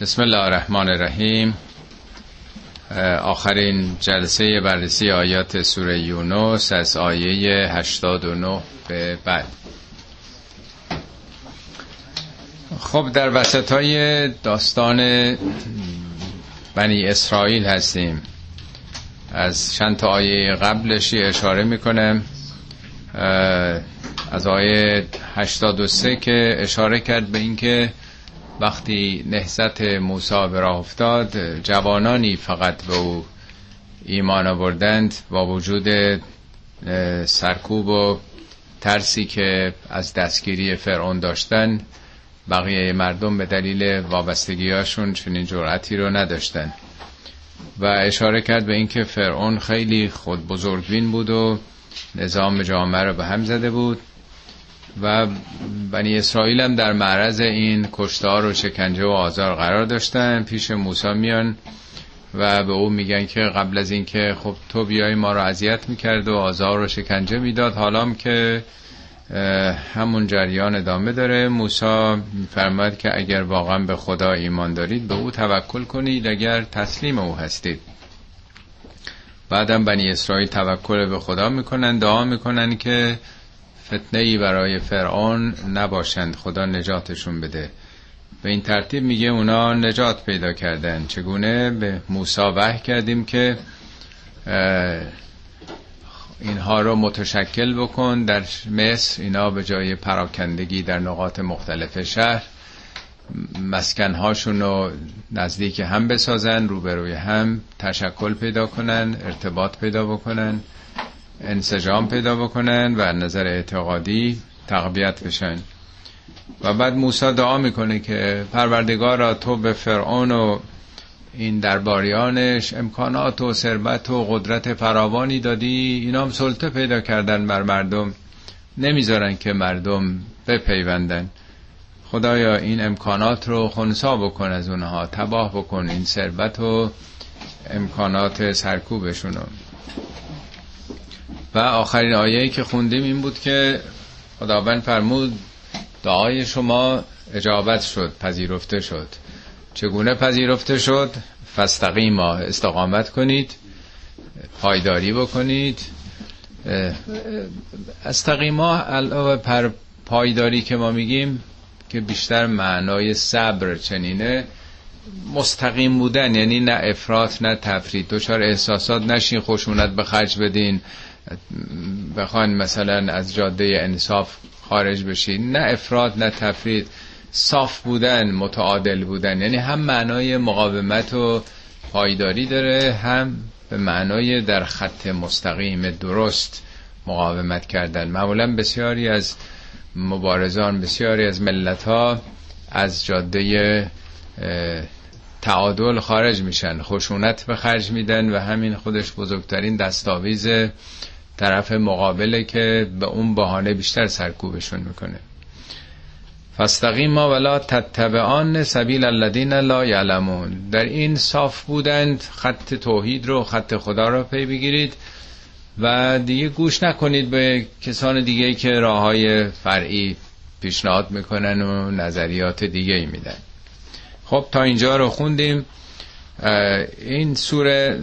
بسم الله الرحمن الرحیم. آخرین جلسه بررسی آیات سوره یونس از آیه 89 به بعد. خب در وسط های داستان بنی اسرائیل هستیم. از چند تا آیه قبلشی اشاره می‌کنم. از آیه 83 که اشاره کرد به اینکه وقتی نهزت موسی به راه افتاد جوانانی فقط به او ایمان آوردند با وجود سرکوب و ترسی که از دستگیری فرعون داشتن بقیه مردم به دلیل وابستگیهاشون چنین جرأتی رو نداشتن. و اشاره کرد به اینکه فرعون خیلی خود بزرگبین بود و نظام جامعه رو به هم زده بود. و بنی اسرائیل هم در معرض این کشتار و شکنجه و آزار قرار داشتن. پیش موسی میان و به او میگن که قبل از اینکه خب تو بیای ما رو اذیت می‌کرد و آزار و شکنجه می‌داد. حالا که همون جریان ادامه داره. موسی فرماد که اگر واقعا به خدا ایمان دارید به او توکل کنید اگر تسلیم او هستید. بعدم بنی اسرائیل توکل به خدا می‌کنن دعا می‌کنن که فتنه ای برای فرعون نباشند خدا نجاتشون بده. به این ترتیب میگه اونا نجات پیدا کردن. چگونه؟ به موسی وحی کردیم که اینها رو متشکل بکن در مصر. اینا به جای پراکندگی در نقاط مختلف شهر مسکنهاشون رو نزدیک هم بسازن روبروی هم تشکل پیدا کنن ارتباط پیدا بکنن. انسجام پیدا بکنن و نظر اعتقادی تقویت بشن. و بعد موسی دعا می‌کنه که پروردگارا تو به فرعون و این درباریانش امکانات و ثروت و قدرت فراوانی دادی اینا هم سلطه پیدا کردن بر مردم. نمی‌ذارن که مردم بپیوندن. خدایا این امکانات رو خونسا بکن از اونها تباه بکن این ثروت و امکانات سرکوبشون و آخرین آیه‌ای که خوندیم این بود که خداوند فرمود دعای شما اجابت شد پذیرفته شد. چگونه پذیرفته شد؟ فستقیما استقامت کنید پایداری بکنید. استقیما علاوه پر پایداری که ما میگیم که بیشتر معنای صبر چنینه مستقیم بودن یعنی نه افراط نه تفرید. دچار احساسات نشین خشونت به خرج بدین. بخواین مثلا از جاده انصاف خارج بشین نه افراد نه تفرید صاف بودن متعادل بودن. یعنی هم معنای مقاومت و پایداری داره هم به معنای در خط مستقیم درست مقاومت کردن. معمولا بسیاری از مبارزان بسیاری از ملت ها از جاده تعادل خارج میشن. خشونت به خرج میدن و همین خودش بزرگترین دستاویز طرف مقابله که به اون بهانه بیشتر سرکوبشون می‌کنه. فاستقیما ولا تتبعان سبیل الذین لا یعلمون. در این صاف بودند خط توحید رو خط خدا رو پی بگیرید و دیگه گوش نکنید به کسان دیگه که راه های فرعی پیشنهاد می‌کنن و نظریات دیگه ای میدن. خب تا اینجا رو خوندیم. این سوره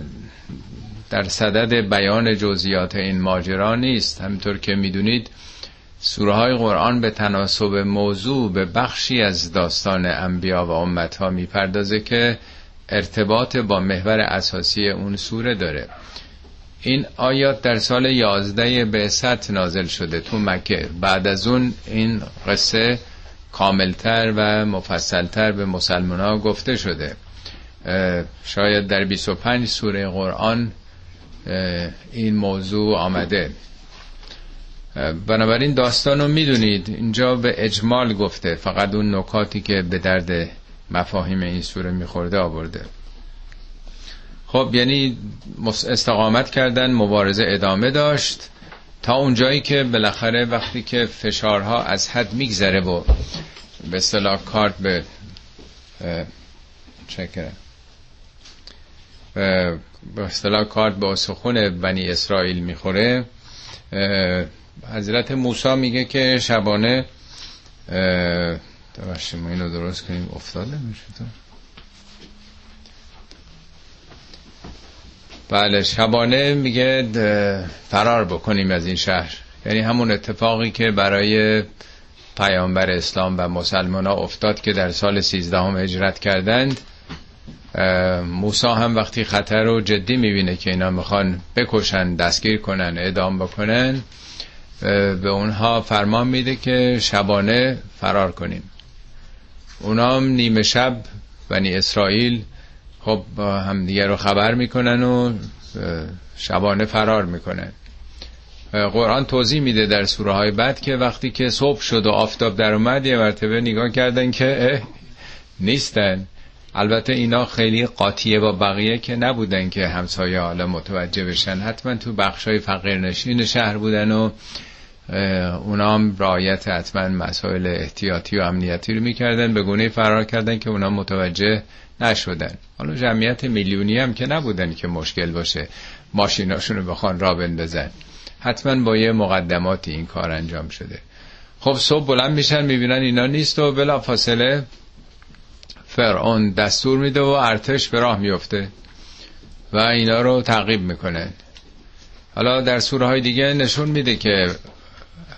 در صدد بیان جزئیات این ماجرا نیست. همینطور که می‌دونید سوره های قرآن به تناسب موضوع به بخشی از داستان انبیا و امتها می‌پردازه که ارتباط با محور اساسی اون سوره داره. این آیات در سال یازده بعثت نازل شده تو مکه. بعد از اون این قصه کاملتر و مفصلتر به مسلمان ها گفته شده. شاید در 25 سوره قرآن این موضوع آمده. بنابراین داستان رو می‌دونید. اینجا به اجمال گفته. فقط اون نکاتی که به درد مفاهیم این سوره میخورده آورده. خب یعنی استقامت کردن مبارزه ادامه داشت. تا اونجایی که بالاخره وقتی که فشارها از حد میگذره و به اصطلاح کارت به چکره به اصطلاح کارت با سخون بنی اسرائیل می‌خوره. حضرت موسا میگه که شبانه ببخشید ما اینو درست کنیم. افتاده میشه تو. بله شبانه میگه فرار بکنیم از این شهر. یعنی همون اتفاقی که برای پیامبر اسلام و مسلمان ها افتاد که در سال سیزدهم هجرت کردند. موسا هم وقتی خطر رو جدی می‌بینه که اینا می‌خوان بکشن دستگیر کنن اعدام بکنن به اونها فرمان میده که شبانه فرار کنیم. اونا هم نیمه شب بنی اسرائیل خب هم دیگه رو خبر می‌کنن و شبانه فرار می‌کنن. قرآن توضیح میده در سوره های بعد که وقتی که صبح شد و آفتاب در اومد یه مرتبه نگاه کردن که نیستن. البته اینا خیلی قاطیه با بقیه که نبودن که همسایه حالا متوجه بشن. حتما تو بخشای فقیرنشین شهر بودن و اونا هم رایت حتما مسائل احتیاطی و امنیتی رو می‌کردن به گونه فرار کردن که اونا متوجه نشدن. حالا جمعیت میلیونی هم که نبودن که مشکل باشه ماشیناشون رو بخوان را بندازن. حتما با یه مقدماتی این کار انجام شده. خب صبح بلند میشن می‌بینن اینا نیست و بلا فاصله فرعون دستور میده و ارتش به راه میفته و اینا رو تعقیب می‌کنه. حالا در سوره های دیگه نشون میده که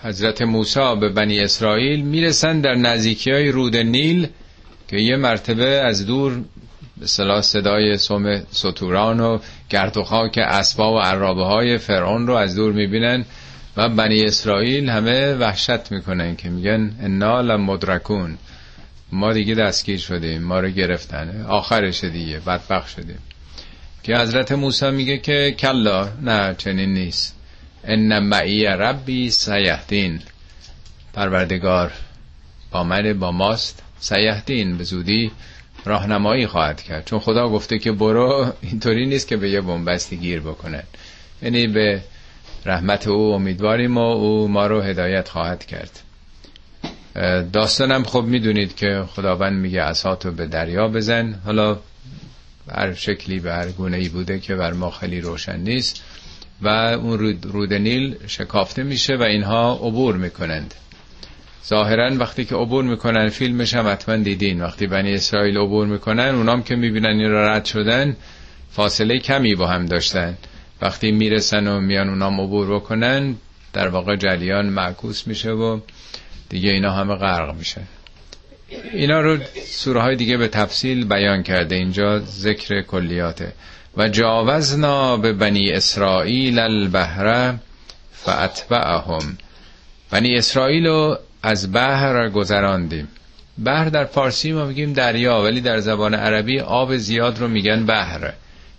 حضرت موسی به بنی اسرائیل می‌رسن در نزدیکی های رود نیل که یه مرتبه از دور به صدای سوم سطوران و گرد و خاک اسبا و عرابه های فرعون رو از دور می‌بینن و بنی اسرائیل همه وحشت می‌کنن که میگن انا لمدرکون. ما دیگه دستگیر شدیم ما رو گرفتن آخرش دیگه بدبخ شدیم. که حضرت موسی میگه که کلا نه چنین نیست. ان معی ربی سیهدین. پروردگار با من با ماست. سیهدین به زودی راهنمایی خواهد کرد. چون خدا گفته که برو اینطوری نیست که به یه بنبستی گیر بکنن. یعنی به رحمت او امیدواریم و او ما رو هدایت خواهد کرد. داستانم خب می‌دونید که خداوند میگه اساتو به دریا بزن. حالا هر شکلی به هر گونه ای بوده که بر ما خیلی روشن نیست و اون رود, رود نیل شکافته میشه و اینها عبور می‌کنند. ظاهرا وقتی که عبور می‌کنن فیلمش هم حتما دیدین. وقتی بنی اسرائیل عبور می‌کنن اونام که می‌بینن این را رد شدن فاصله کمی با هم داشتن. وقتی می‌رسن و میان اونام عبور بکنن در واقع جریان معکوس میشه و دیگه اینا همه غرق میشن اینا رو سوره های دیگه به تفصیل بیان کرده. اینجا ذکر کلیاته. و جاوزنا به بنی اسرائیل البهره فاتبعهم بنی اسرائیل رو از بحر گذراندیم. بحر در فارسی ما میگیم دریا ولی در زبان عربی آب زیاد رو میگن بحر.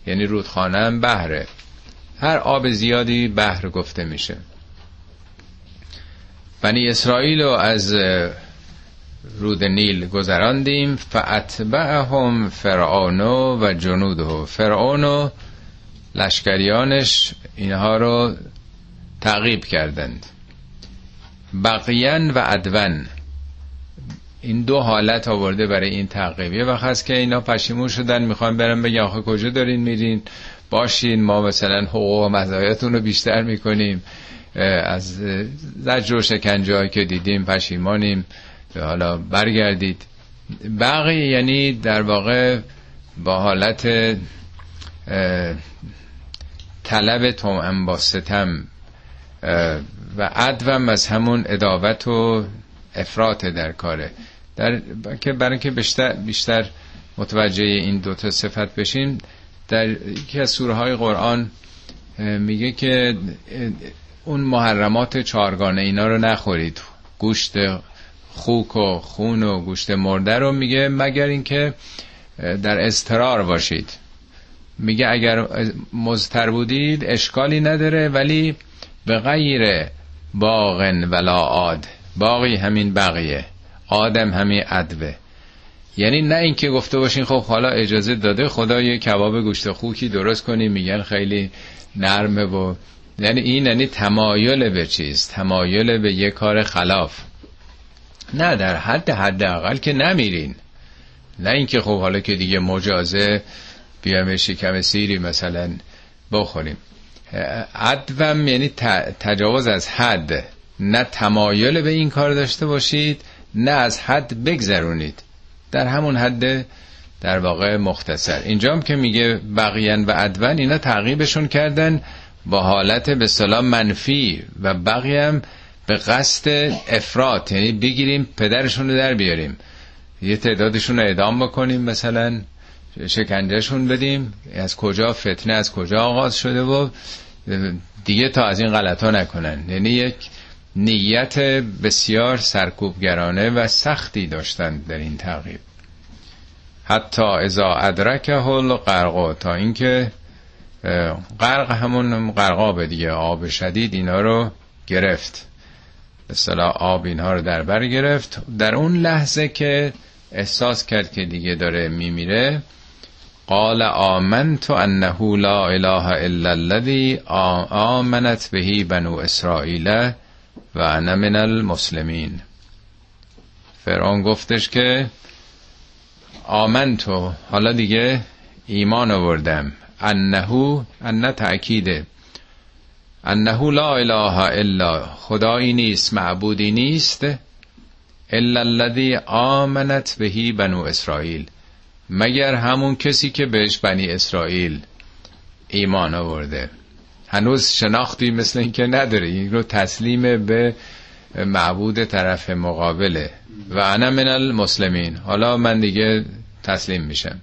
یعنی رودخانه هم بحره. هر آب زیادی بحر گفته میشه. بنی اسرائیل رو از رود نیل گذراندیم فاتبعهم فرعونو و جنوده. فرعون و لشکریانش اینها رو تعقیب کردند. بقیان و ادون این دو حالت آورده برای این تعقیب. یه وقت هست که اینا پشیمون شدن می‌خوان برن بگن آخه کجا دارین میرین؟ باشین ما مثلا حقوق و مزایاتون رو بیشتر می‌کنیم. از زجر و شکنجه که دیدیم پشیمانیم. حالا برگردید. بقیه یعنی در واقع با حالت طلب توم با ستم و عدوم از همون اداوت و افراط در کاره. در که برای اینکه بیشتر بیشتر متوجه این دوتا صفت بشیم در یکی از سوره های قرآن میگه که اون محرمات چارگانه اینا رو نخورید. گوشت خوک و خون و گوشت مرده رو میگه مگر اینکه در استرار باشید. میگه اگر مزتر بودید اشکالی نداره ولی به غیر باغن ولا عاد. باقی همین بقیه. آدم همین عدوه. یعنی نه اینکه گفته باشین خب حالا اجازه داده خدا یه کباب گوشت خوکی درست کنی میگن خیلی نرمه و یعنی این یعنی تمایل به چیز تمایل به یه کار خلاف. نه در حد حداقل که نمیرین. نه اینکه خب حالا که دیگه مجازه بیام شکم سیری مثلا بخوریم. عدوم یعنی تجاوز از حد. نه تمایل به این کار داشته باشید نه از حد بگذرونید. در همون حد در واقع مختصر. اینجا هم که میگه بقیان و ادون اینا تعقیبشون کردن. با حالت به سلام منفی و بقیه هم به قصد افراد یعنی بگیریم پدرشون رو در بیاریم. یه تعدادشون رو اعدام بکنیم مثلا شکنجهشون بدیم. از کجا فتنه از کجا آغاز شده و دیگه تا از این غلط ها نکنن. یعنی یک نیت بسیار سرکوبگرانه و سختی داشتن در این تغییر حتی ازا ادرک هل غرقا تا اینکه غرق همون غرقاب دیگه آب شدید اینا رو گرفت. به آب اینها رو در بر گرفت. در اون لحظه که احساس کرد که دیگه داره میمیره قال آمنت انه لا اله الا الذي آمنت بهی بنو اسرائیل و انا من المسلمین. فرعون گفتش که آمنتو حالا دیگه ایمان آوردم. انه ان تأکیده انه لا اله الا خدایی نیست معبودی نیست الا الذي آمنت بهی بنو اسرائیل. مگر همون کسی که بهش بنی اسرائیل ایمان آورده. هنوز شناختی مثل اینکه نداره این رو تسلیم به معبود طرف مقابله. و انا من المسلمین. حالا من دیگه تسلیم میشم.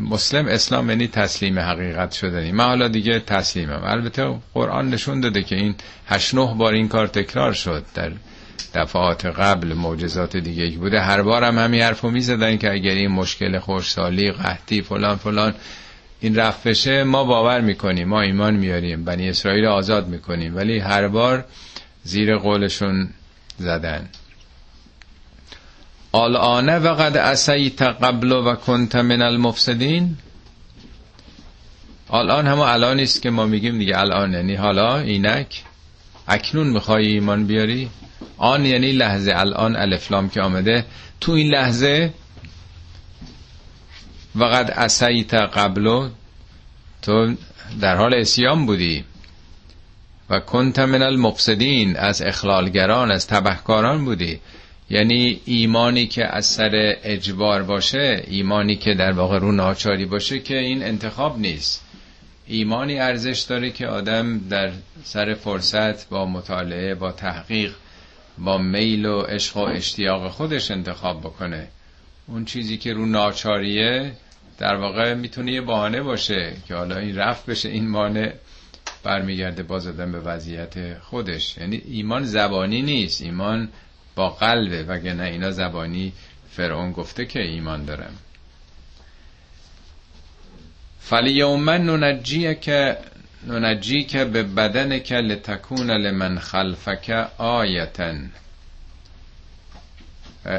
مسلم اسلام یعنی تسلیم حقیقت شدنی. من حالا دیگه تسلیمم. البته قرآن نشون داده که این هشت نه بار این کار تکرار شد. در دفعات قبل معجزات دیگه بوده. هر بار هم همین حرفو می‌زدن که اگر این مشکل خوشسالی قحطی فلان فلان این رفت بشه ما باور می‌کنیم ما ایمان میاریم بنی اسرائیل آزاد می‌کنیم. ولی هر بار زیر قولشون زدن. آلانه و قد قبل و کنت من المفسدین. الان همه الان است که ما میگیم دیگه الان یعنی حالا اینک اکنون می‌خوای ایمان بیاری. آن یعنی لحظه الان الفلام که آمده. تو این لحظه وقد اسیت قبلو تو در حال اسیام بودی. و کنت من المفسدین از اخلالگران از تبهکاران بودی. یعنی ایمانی که از سر اجبار باشه ایمانی که در واقع رو ناچاری باشه که این انتخاب نیست. ایمانی ارزش داره که آدم در سر فرصت با مطالعه با تحقیق با میل و عشق و اشتیاق خودش انتخاب بکنه. اون چیزی که رو ناچاریه در واقع می‌تونه یه بهانه باشه که حالا این رفت بشه این مانع برمیگرده باز آدم به وضعیت خودش. یعنی ایمان زبانی نیست. ایمان با قلبه وگرنه اینا زبانی فرعون گفته که ایمان دارم فلیومن ننجی که ننجی که به بدن که لتکون لمن خلفک آیتن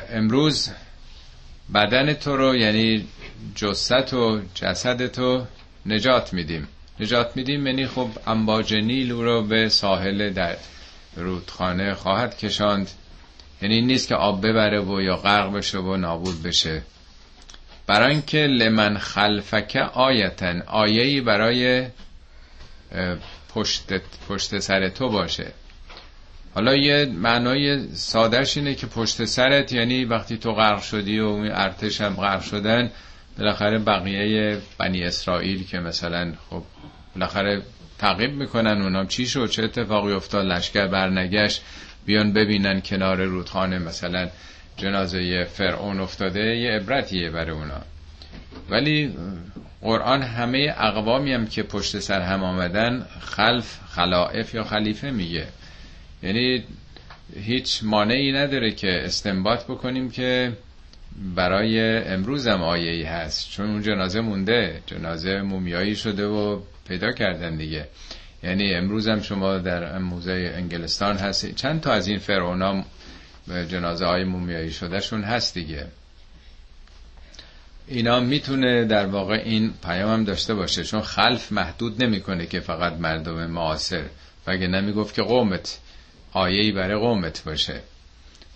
امروز بدن تو رو یعنی جست و جسد تو نجات میدیم. نجات میدیم یعنی خب انباج نیل رو به ساحل در رودخانه خواهد کشاند. یعنی این نیست که آب ببره و یا غرق بشه و نابود بشه. برای اینکه لمن خلفک آیتن آیهی برای پشت, پشت سر تو باشه. حالا یه معنای سادهش اینه که پشت سرت یعنی وقتی تو غرق شدی و اون ارتش هم غرق شدن بالاخره بقیه بنی اسرائیل که مثلا خب بالاخره تعقیب می‌کنن اونام چی شد چه اتفاقی افتاد لشکر برنگشت. بیان ببینن کنار رودخانه مثلا جنازه فرعون افتاده یه عبرتیه برای اونا. ولی قرآن همه اقوامی هم که پشت سر هم آمدن خلف خلائف یا خلیفه میگه. یعنی هیچ مانعی نداره که استنباط بکنیم که برای امروز هم آیه ای هست چون اون جنازه مونده جنازه مومیایی شده و پیدا کردن دیگه. یعنی امروز هم شما در موزه انگلستان هست چند تا از این فرعونا جنازه های مومیایی شدهشون هست دیگه. اینا می‌تونه در واقع این پیام هم داشته باشه چون خلف محدود نمی‌کنه که فقط مردم معاصر وگه نمی‌گفت که قومت آیهی برای قومت باشه.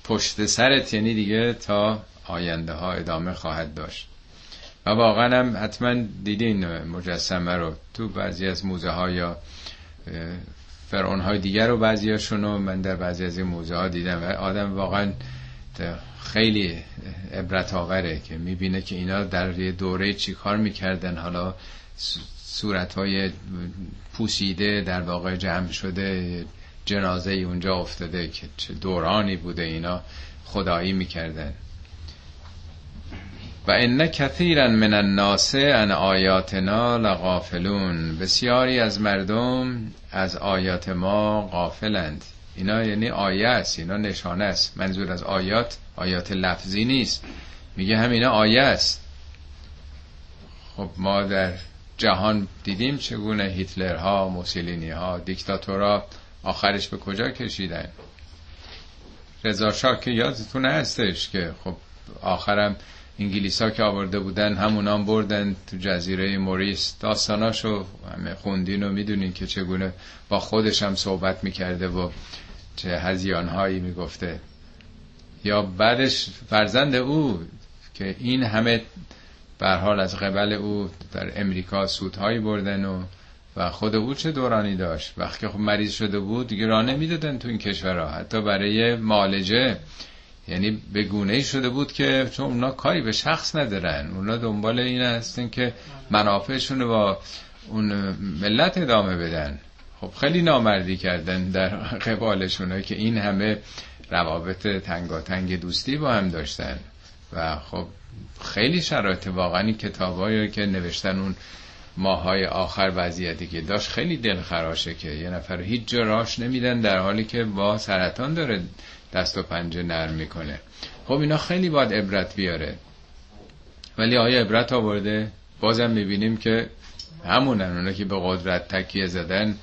پشت سرت یعنی دیگه تا آینده ها ادامه خواهد داشت. و واقعا هم حتما دیدین مجسمه رو تو بعضی از موزه ها یا فرعون های دیگر رو بعضی هاشون من در بعضی از موزه ها دیدم و آدم واقعا خیلی عبرت آوره که می‌بینه که اینا در یه دوره چی کار می‌کردن. حالا صورت های پوسیده در واقع جمع شده جنازه اونجا افتاده که دورانی بوده اینا خدایی می‌کردن. و ان کثیرا من الناس ان آیاتنا لغافلون. بسیاری از مردم از آیات ما غافلند. اینا یعنی آیه است اینا نشانه است. منظور از آیات آیات لفظی نیست. میگه هم اینا آیه است. خب ما در جهان دیدیم چگونه هیتلرها موسولینی ها دیکتاتورها آخرش به کجا کشیدن؟ رضا که یادتون هستش که خب آخرم انگلیس ها که آورده بودن همونان بردن تو جزیره موریس. داستاناشو همه خوندین و می‌دونین که چگونه با خودش هم صحبت می‌کرده و چه هزیان هایی می‌گفته. یا بعدش فرزند او که این همه حال از قبل او در امریکا سودهایی بردن و و خود او چه دورانی داشت؟ وقتی خب مریض شده بود دیگه راه نمی‌دادن تو این کشورها. حتی برای معالجه. یعنی به گونه شده بود که چون اونا کاری به شخص ندارن. اونا دنبال این هستن که منافعشون با اون ملت ادامه بدن. خب خیلی نامردی کردن در قبالشونه که این همه روابط تنگاتنگ دوستی با هم داشتن. و خب خیلی شرایط واقعا این کتابایی که نوشتن اون ماهای آخر وضعیتی که داشت خیلی دلخراشه که یه نفر هیچ جا راش نمیدن در حالی که با سرطان داره دست و پنجه نرم می‌کنه. خب اینا خیلی باید عبرت بیاره. ولی آیا عبرت آورده؟ بازم می‌بینیم که همونن. اونا که به قدرت تکیه زدن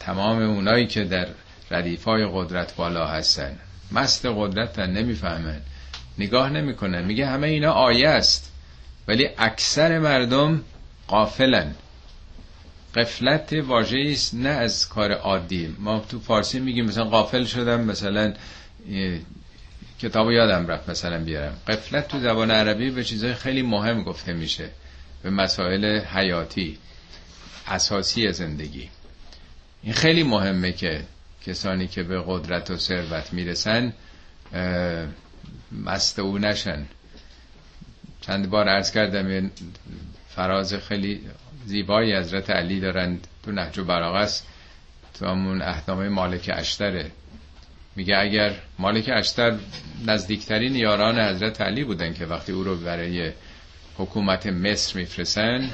تمام اونایی که در ردیفای قدرت بالا هستن. مست قدرت نمی‌فهمن. نگاه نمی‌کنن. میگه همه اینا آیه است. ولی اکثر مردم قافلن قفلت واژه است نه از کار عادی. ما تو فارسی میگیم مثلا قافل شدم مثلا کتابو یادم رفت مثلا بیارم. قفلت تو زبان عربی به چیزهای خیلی مهم گفته میشه به مسائل حیاتی اساسی زندگی. این خیلی مهمه که کسانی که به قدرت و ثروت می‌رسن مست او نشن. چند بار عرض کردم فراز خیلی زیبایی حضرت علی دارند. تو نهج و براغه تو همون احنامه مالک اشتره. میگه اگر مالک اشتر نزدیکترین یاران حضرت علی بودن که وقتی او رو برای حکومت مصر میفرسن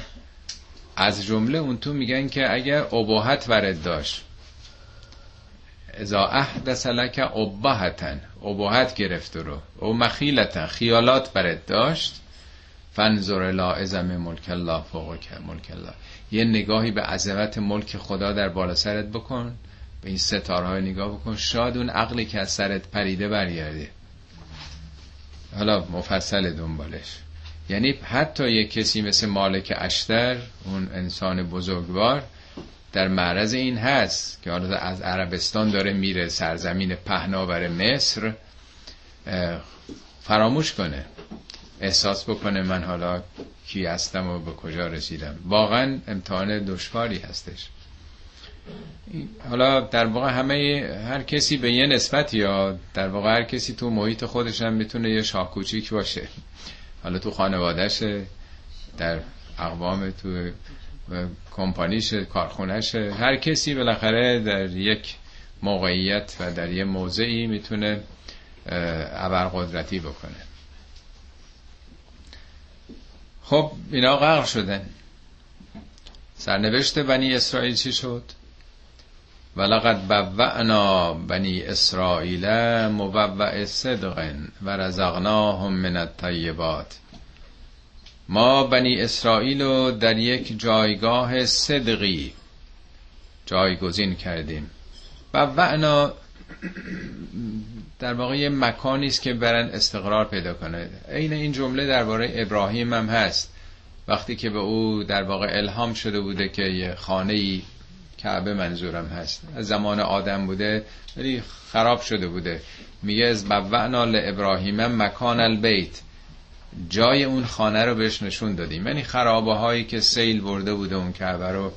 از جمله اون تو میگن که اگر اباحت ورد داشت. ازا احدث لک اباحتن اباحت گرفت رو. او مخیلتن خیالات برد داشت. فنظر لا ازم ملک الله فوق ملک الله. یه نگاهی به عظمت ملک خدا در بالا سرت بکن به این ستاره نگاه بکن. شاید اون عقلی که از سرت پریده برگرده. حالا مفصل دنبالش. یعنی حتی یک کسی مثل مالک اشتر اون انسان بزرگوار در معرض این هست که حالا از عربستان داره میره سرزمین پهناور مصر فراموش کنه. احساس بکنه من حالا کی هستم و به کجا رسیدم. واقعا امتحان دشواری هستش. حالا در واقع همه هر کسی به یه نسبت یا در واقع هر کسی تو محیط خودش هم می‌تونه یه شاه کوچیک باشه. حالا تو خانوادهشه در اقوام تو کمپانیش کارخونهش هر کسی بالاخره در یک موقعیت و در یه موضعی می‌تونه ابرقدرتی بکنه. خب اینا غرق شدن. سرنوشت بنی اسرائیل چی شد؟ ولقد بوعنا بنی اسرائیل مبوع صدق و رزقناهم من الطیبات. ما بنی اسرائیل رو در یک جایگاه صدقی جایگزین کردیم. بوعنا در واقع یه مکانی است که برن استقرار پیدا کنه. عین این جمله درباره ابراهیم هم هست. وقتی که به او در واقع الهام شده بوده که یه خانه ای کعبه منظورم هست. از زمان آدم بوده ولی خراب شده بوده. میگه از بوعنا ابراهیم مکان البیت. جای اون خانه رو بهش نشون دادیم. یعنی خرابه هایی که سیل برده بوده اون کعبه رو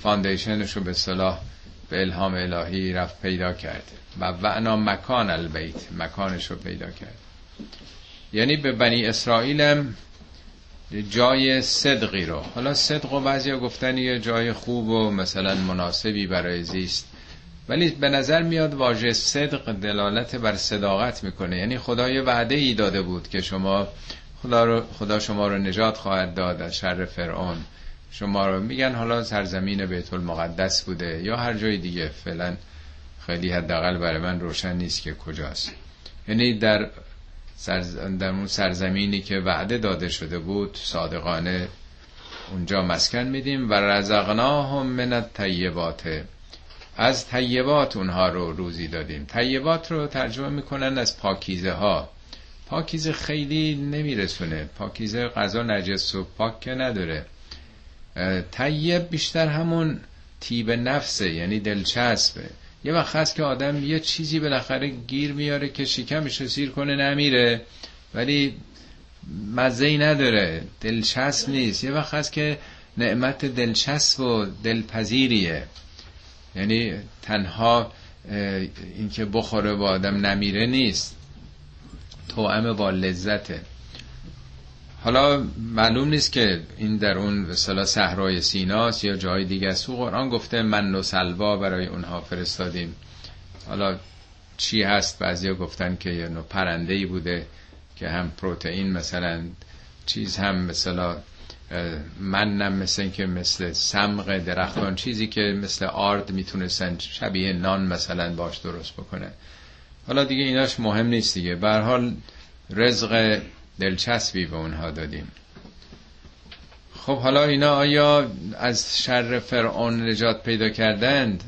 foundation ش رو به اصطلاح به الهام الهی رفت پیدا کرد. و بوأنا مکان البیت مکانش رو پیدا کرد. یعنی به بنی اسرائیلم جای صدقی رو. حالا صدق و بعضی گفتن یه جای خوب و مثلا مناسبی برای زیست. ولی به نظر میاد واژه صدق دلالت بر صداقت می‌کنه. یعنی خدا یه وعده ای داده بود که شما خدا, رو خدا شما رو نجات خواهد داد از شر فرعون. شما رو میگن حالا سرزمین بیت المقدس بوده یا هر جای دیگه فعلا خیلی حداقل برای من روشن نیست که کجاست. یعنی در در اون سرزمینی که وعده داده شده بود صادقانه اونجا مسکن میدیم. و رزقناهم من الطیبات. از طیبات اونها رو روزی دادیم. طیبات رو ترجمه می‌کنن از پاکیزه ها پاکیزه خیلی نمیرسونه. پاکیزه غذا نجس و پاک که نداره. طیب بیشتر همون تیب نفسه یعنی دلچسبه. یه وقت هست که آدم یه چیزی بالاخره گیر میاره که شکمش رو سیر کنه نمیره. ولی مزه نداره دلچسب نیست. یه وقت هست که نعمت دلچسب و دلپذیریه. یعنی تنها اینکه بخوره با آدم نمیره نیست. توأم با لذته. حالا معلوم نیست که این در اون مثلا صحرای سیناست یا جای دیگه است. قرآن گفته من و سلوا برای اونها فرستادیم. حالا چی هست؟ بعضیا گفتن که یه نوع پرنده ای بوده که هم پروتئین مثلا چیز هم مثلا منم مثل که مثل سمق درختان چیزی که مثل آرد می‌تونستن شبیه نان مثلا باش درست بکنه حالا دیگه ایناش مهم نیست دیگه. به حال رزق دلچسبی به اونها دادیم. خب حالا اینا آیا از شر فرعون نجات پیدا کردند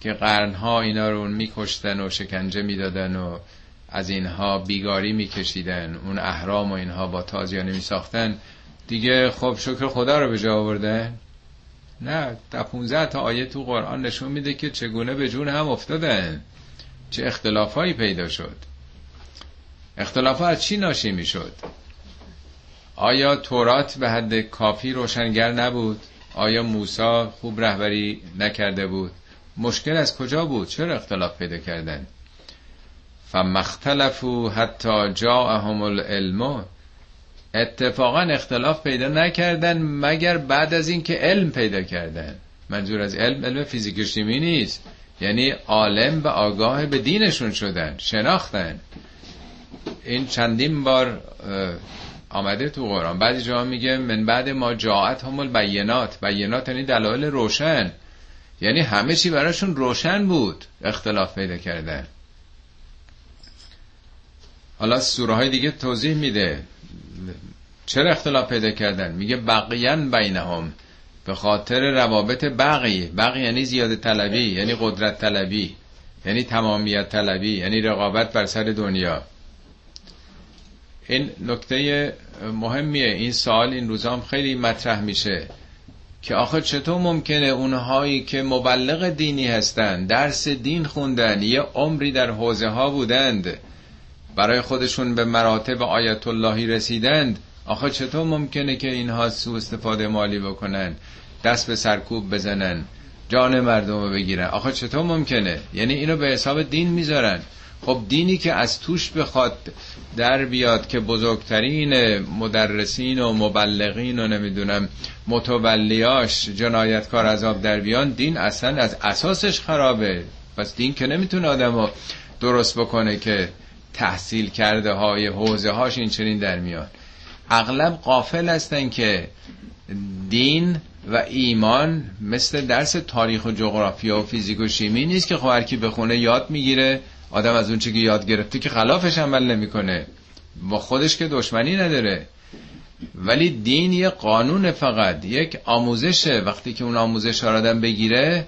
که قرنها اینا رو میکشتن و شکنجه می‌دادن و از اینها بیگاری میکشیدن اون احرام و اینها با تازیانه میساختن؟ دیگه خب شکر خدا رو به جا آوردن؟ نه تا 15 تا آیه تو قرآن نشون میده که چگونه به جون هم افتادن چه اختلافایی پیدا شد. اختلاف از چی ناشی می‌شد؟ آیا تورات به حد کافی روشنگر نبود؟ آیا موسا خوب رهبری نکرده بود؟ مشکل از کجا بود؟ چرا اختلاف پیدا کردن؟ فمختلفو حتی جاءهم العلم. اتفاقا اختلاف پیدا نکردن مگر بعد از اینکه علم پیدا کردن. منظور از علم علم فیزیک شیمی نیست. یعنی عالم و آگاه به دینشون شدن شناختن. این چندین بار آمده تو قرآن. بعضی جا میگه من بعد ما جاعت همول بینات بینات یعنی دلایل روشن. یعنی همه چی براشون روشن بود. اختلاف پیدا کردن حالا سوره های دیگه توضیح میده. چرا اختلاف پیدا کردن؟ میگه بقیان بینهم. به خاطر روابط بقی. بقی یعنی زیاده طلبی یعنی قدرت طلبی یعنی تمامیت طلبی یعنی رقابت بر سر دنیا. این نکته مهمیه. این سال این روزا هم خیلی مطرح میشه که آخه چطور ممکنه اونهایی که مبلغ دینی هستند درس دین خوندن یه عمری در حوزه ها بودند برای خودشون به مراتب آیت اللهی رسیدند آخه چطور ممکنه که اینها سو استفاده مالی بکنن دست به سرکوب بزنن جان مردم رو بگیرن؟ آخه چطور ممکنه؟ یعنی اینو به حساب دین می‌ذارن. خب دینی که از توش بخواد در بیاد که بزرگترین مدرسین و مبلغین و نمی‌دونم متولیاش جنایتکار عذاب در بیان دین اصلا از اساسش خرابه. پس دین که نمی‌تونه آدم رو درست بکنه که تحصیل کرده های حوزه هاش این چنین در میان. اغلب قافل هستن که دین و ایمان مثل درس تاریخ و جغرافیا و فیزیک و شیمی نیست که خب کی بخونه یاد می‌گیره آدم از اون که یاد گرفته که خلافش عمل نمی‌کنه. با خودش که دشمنی نداره. ولی دین یه قانون فقط یک آموزشه. وقتی که اون آموزش را آدم بگیره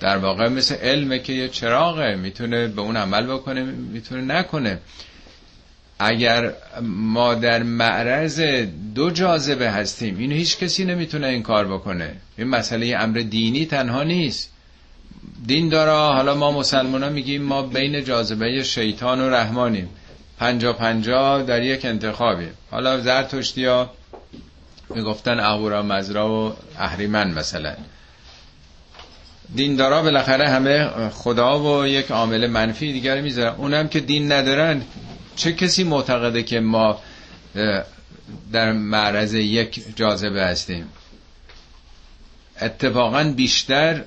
در واقع مثل علمه که یه چراغه. می‌تونه به اون عمل بکنه می‌تونه نکنه. اگر ما در معرض دو جاذبه هستیم اینو هیچ کسی نمی‌تونه این کار بکنه. این مسئله امر دینی تنها نیست. دین داره حالا ما مسلمان ها میگیم ما بین جاذبه شیطان و رحمانیم. پنجا پنجا در یک انتخابیم. حالا زرتشتی ها می‌گفتن اهورا مزرا و اهریمن مثلا. دیندارا بالاخره همه خدا و یک عامل منفی دیگر می‌ذارن. اونم که دین ندارن چه کسی معتقده که ما در معرض یک جاذبه هستیم؟ اتفاقا بیشتر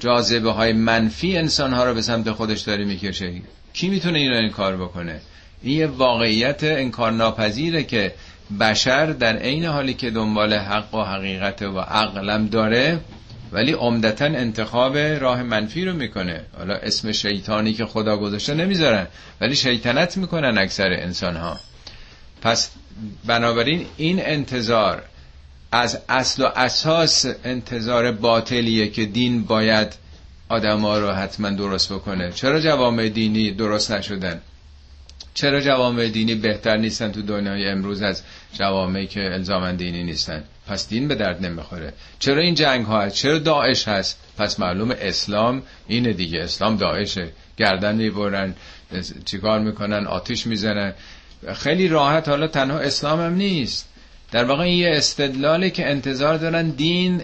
جاذبه های منفی انسان ها رو به سمت خودش داره می‌کشه. کی می‌تونه این رو این کار بکنه؟ این یه واقعیت انکار ناپذیره که بشر در عین حالی که دنبال حق و حقیقت و عقلم داره ولی عمدتا انتخاب راه منفی رو می‌کنه. حالا اسم شیطانی که خدا گذاشته نمی‌ذارن ولی شیطنت می‌کنن اکثر انسان ها پس بنابراین این انتظار از اصل و اساس انتظار باطلیه که دین باید آدم ها رو حتما درست بکنه. چرا جوامع دینی درست نشدن؟ چرا جوامع دینی بهتر نیستن تو دنیای امروز از جوامعی که الزاما دینی نیستن؟ پس دین به درد نمی‌خوره. چرا این جنگ ها هست؟ چرا داعش هست؟ پس معلوم اسلام اینه دیگه. اسلام داعشه. گردن می‌برن چیکار می‌کنن؟ آتیش می‌زنن. خیلی راحت. حالا تنها اسلام هم نیست. در واقع این یه استدلاله که انتظار دارن دین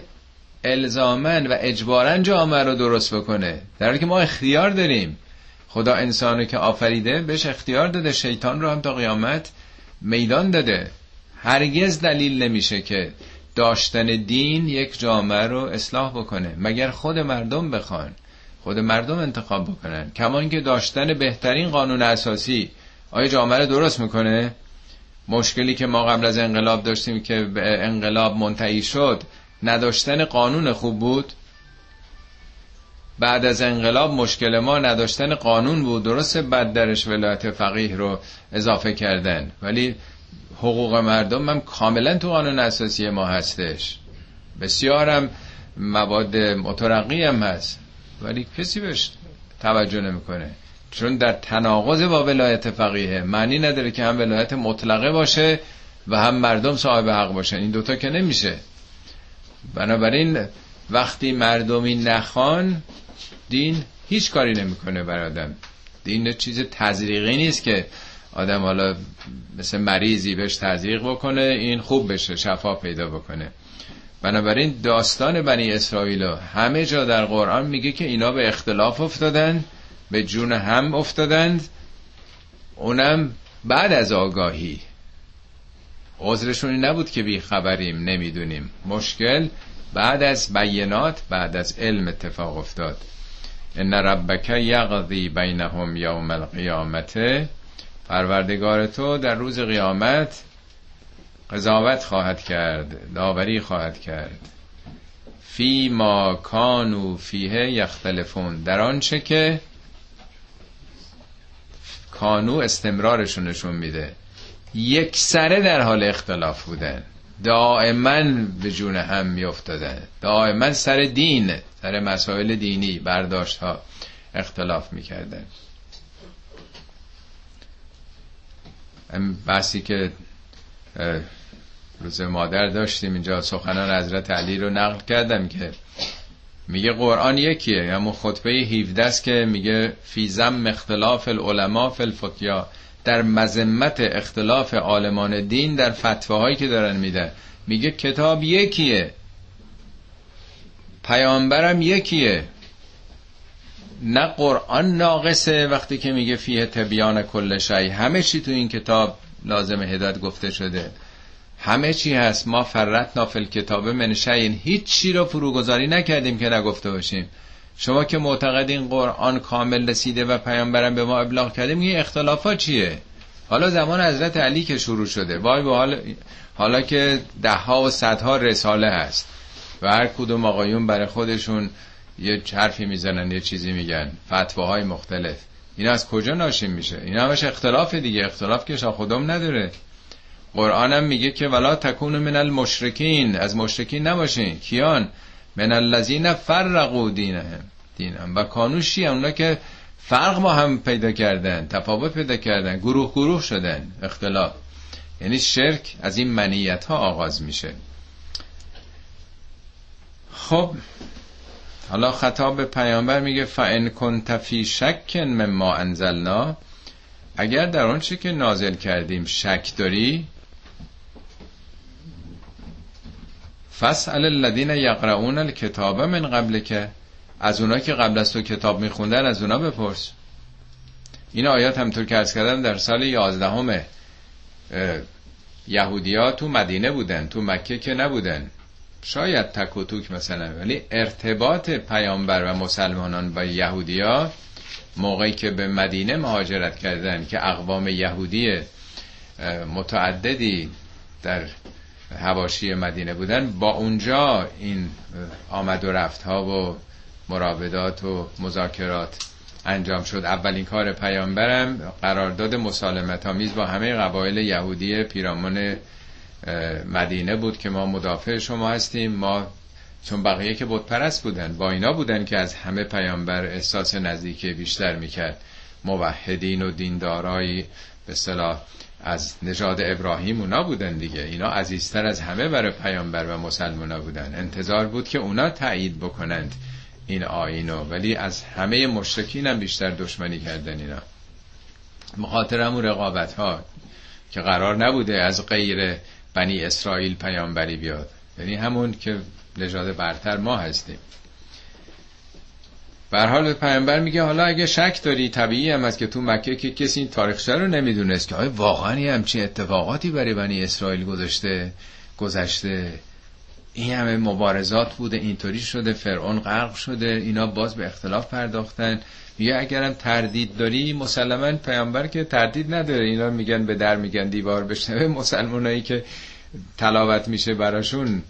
الزامن و اجبارا جامعه رو درست بکنه. در حالی که ما اختیار داریم خدا انسانو که آفریده بهش اختیار داده شیطان رو هم تا قیامت میدان داده. هرگز دلیل نمیشه که داشتن دین یک جامعه رو اصلاح بکنه. مگر خود مردم بخوان خود مردم انتخاب بکنن. کمان که داشتن بهترین قانون اساسی آیا جامعه رو درست می‌کنه؟ مشکلی که ما قبل از انقلاب داشتیم که به انقلاب منتهی شد نداشتن قانون خوب بود. بعد از انقلاب مشکل ما نداشتن قانون بود. درسته بعد درش ولایت فقیه رو اضافه کردن. ولی حقوق مردم هم کاملا تو قانون اساسی ما هستش. بسیارم مواد مترقی هم هست. ولی کسی بهش توجه نمی‌کنه. چون در تناقض با ولایت فقیه معنی نداره که هم ولایت مطلقه باشه و هم مردم صاحب حق باشن. این دوتا که نمیشه. بنابراین وقتی مردمی نخوان دین هیچ کاری نمی‌کنه بر آدم. دین چیز تزریقی نیست که آدم حالا مثل مریضی بهش تزریق بکنه این خوب بشه شفا پیدا بکنه. بنابراین داستان بنی اسرائیل همه جا در قرآن میگه که اینا به اختلاف افتادن. به جون هم افتادند اونم بعد از آگاهی. عذرشون نبود که بی خبریم نمی‌دونیم. مشکل بعد از بینات بعد از علم اتفاق افتاد. ان ربک یقضی بینهم یوم القیامت. پروردگار تو در روز قیامت قضاوت خواهد کرد داوری خواهد کرد. فی ما کانو فیه یختلفون. در آنچه که کانو استمرارشون نشون میده. یک سره در حال اختلاف بودن. دائما به جون هم میافتادن. دائما سر دین سر مسائل دینی برداشت ها اختلاف می‌کردن. بحثی که روز مادر داشتیم اینجا سخنان حضرت علی رو نقل کردم که میگه قرآن یکیه همون خطبه 17 است که میگه فی زم اختلاف العلماء فی در مذمت اختلاف عالمان دین در فتواهایی که دارن میده میگه کتاب یکیه. پیامبرم یکیه. نه قرآن ناقصه وقتی که میگه فیه تبیان کل شی. همه چی تو این کتاب لازم هدایت گفته شده. همه چی هست. ما فرت نافل کتاب من شین هیچ چی رو فروگذاری نکردیم که نگفته باشیم. شما که معتقدین قرآن کامل رسیده و پیامبرم به ما ابلاغ کرده میگه اختلافات چیه؟ حالا زمان حضرت علی که شروع شده. وای به حال حالا که ده ها و صدها رساله هست. و هر کدوم آقایون برای خودشون یه حرفی می‌زنن یه چیزی میگن. فتواهای مختلف. این از کجا ناشین میشه؟ این همش اختلاف دیگه. اختلاف که خودم نداره. قرآن هم میگه که ولا تکون من المشرکین. از مشرکین نباشین. کیان؟ من الذین فرقوا دینهم. دینهم. و کانوشی اونا که فرق ما هم پیدا کردن تفاوت پیدا کردن گروه گروه شدن. اختلاف. یعنی شرک از این منیت ها آغاز میشه. خب حالا خطاب پیامبر میگه فان کنت فی شک مما انزلنا. اگر در آن که نازل کردیم شک داری فسأل الذین یقرؤون الکتاب من قبل که از اونا که قبل از تو کتاب میخوندن از اونا بپرس. این آیات همطور که ارز کردم در سال یازدهم یهودیا تو مدینه بودن تو مکه که نبودن. شاید تک و توک مثلا ولی ارتباط پیامبر و مسلمانان با یهودیا موقعی که به مدینه مهاجرت کردن که اقوام یهودی متعددی در هواشی مدینه بودن با اونجا این آمد و رفت ها و مراودات و مذاکرات انجام شد. اولین کار پیامبرم قرارداد مسالمت آمیز با همه قبایل یهودی پیرامون مدینه بود که ما مدافع شما هستیم. ما چون بقیه که پرست بودن با اینا بودن که از همه پیامبر احساس نزدیکی بیشتر می‌کرد. موحدین و دیندارایی به صلاح از نژاد ابراهیم اونا بودن دیگه. اینا عزیزتر از همه برای پیامبر و مسلمونا بودن. انتظار بود که اونا تایید بکنند این آینو ولی از همه مشرکین هم بیشتر دشمنی کردن اینا. مخاطر همون رقابت ها که قرار نبوده از غیر بنی اسرائیل پیامبری بیاد. یعنی همون که نژاد برتر ما هستیم. بر حال پیامبر میگه حالا اگه شک داری طبیعی هم است که تو مکه که کسی این تاریخچه رو نمی‌دونست که آیا واقعا همچین اتفاقاتی برای بنی اسرائیل گذاشته گذشته. این همه مبارزات بوده اینطوری شده فرعون غرق شده اینا باز به اختلاف پرداختن. میگه اگرم تردید داری مسلما پیامبر که تردید نداره. اینا میگن به در میگن دیوار بشنوه مسلمانایی که تلاوت میشه براشون.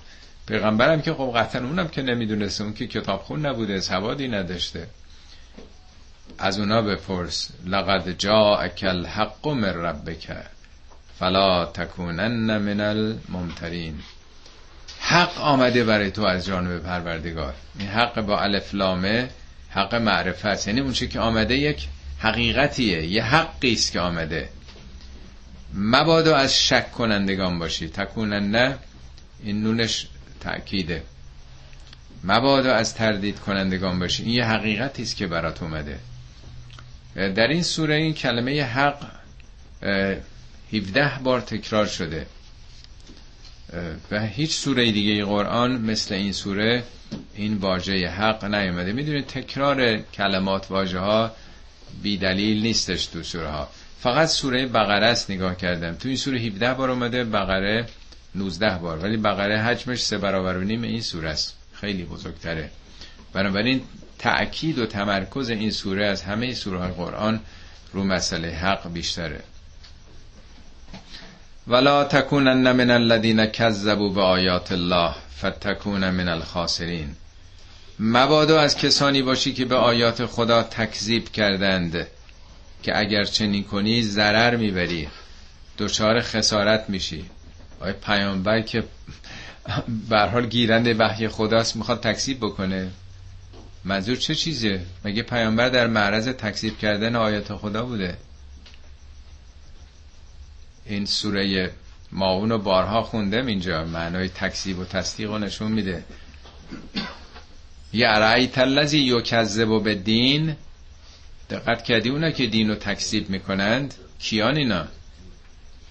پیغمبرم که خب قطعا اونم که نمی‌دونسته اون که کتابخون نبوده سوادی نداشته. از اونا بپرس لقد جاءک الحق من ربک فلا تکونن من الممترین. حق آمده برای تو از جانب پروردگار. این حق با الف لامه حق معرفت. یعنی اون که آمده یک حقیقتیه یه حقی است که آمده. مبادا از شک کنندگان باشی. تکونن نه این نونش تأکیده مبادا از تردید کنندگان باشی. این یه حقیقتی است که برات اومده. در این سوره این کلمه حق 17 بار تکرار شده. و هیچ سوره دیگه قرآن مثل این سوره این واژه حق نیومده. می‌دونید تکرار کلمات واژه ها بی دلیل نیستش تو سوره ها. فقط سوره بقره است نگاه کردم. تو این سوره 17 بار اومده بقره 19 بار. ولی بقره حجمش سه برابر و نیم این سوره است. خیلی بزرگتره. بنابراین تأکید و تمرکز این سوره از همه سوره های قرآن رو مسئله حق بیشتره. ولا تکونن من الذين كذبوا بآیات الله فتکون من الخاسرین مبادا از کسانی باشی که به آیات خدا تکذیب کردند که اگر چنین کنی ضرر می‌بری. دچار خسارت میشی. آیا پیامبر که به حال گیرنده وحی خداست می‌خواد تکذیب بکنه. منظور چه چیزه؟ مگه پیامبر در معرض تکذیب کردن آیات خدا بوده؟ این سوره ماون و بارها خوندم اینجا معنای تکذیب و تصدیق رو نشون میده. یه تلزی یو کذب و به دین دقت کردی اونا که دین رو تکذیب می‌کنند؟ کیان اینا؟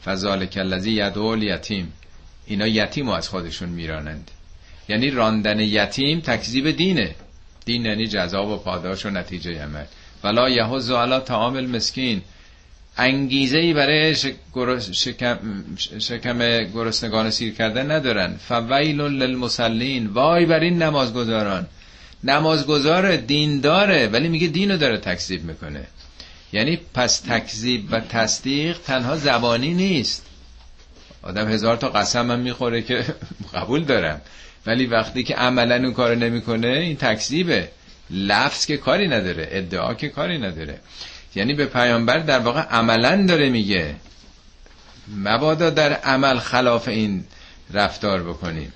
فضال کلزی یدول یتیم اینا یتیم رو از خودشون میرانند. یعنی راندن یتیم تکذیب دینه. دین یعنی جزا و پاداش و نتیجه عمل. ولا یهوز علی تعامل مسکین انگیزه ای برای شکم, شکم گرسنگان سیر کردن ندارن. فویل للمسلین. وای بر این نمازگزاران. نمازگزار دین داره ولی میگه دینو داره تکذیب می‌کنه. یعنی پس تکذیب و تصدیق تنها زبانی نیست. آدم هزار تا قسم هم می‌خوره که قبول دارم ولی وقتی که عملا اون کار نمی‌کنه این تکذیبه. لفظ که کاری نداره ادعا که کاری نداره. یعنی به پیامبر در واقع عملا داره میگه مبادا در عمل خلاف این رفتار بکنیم.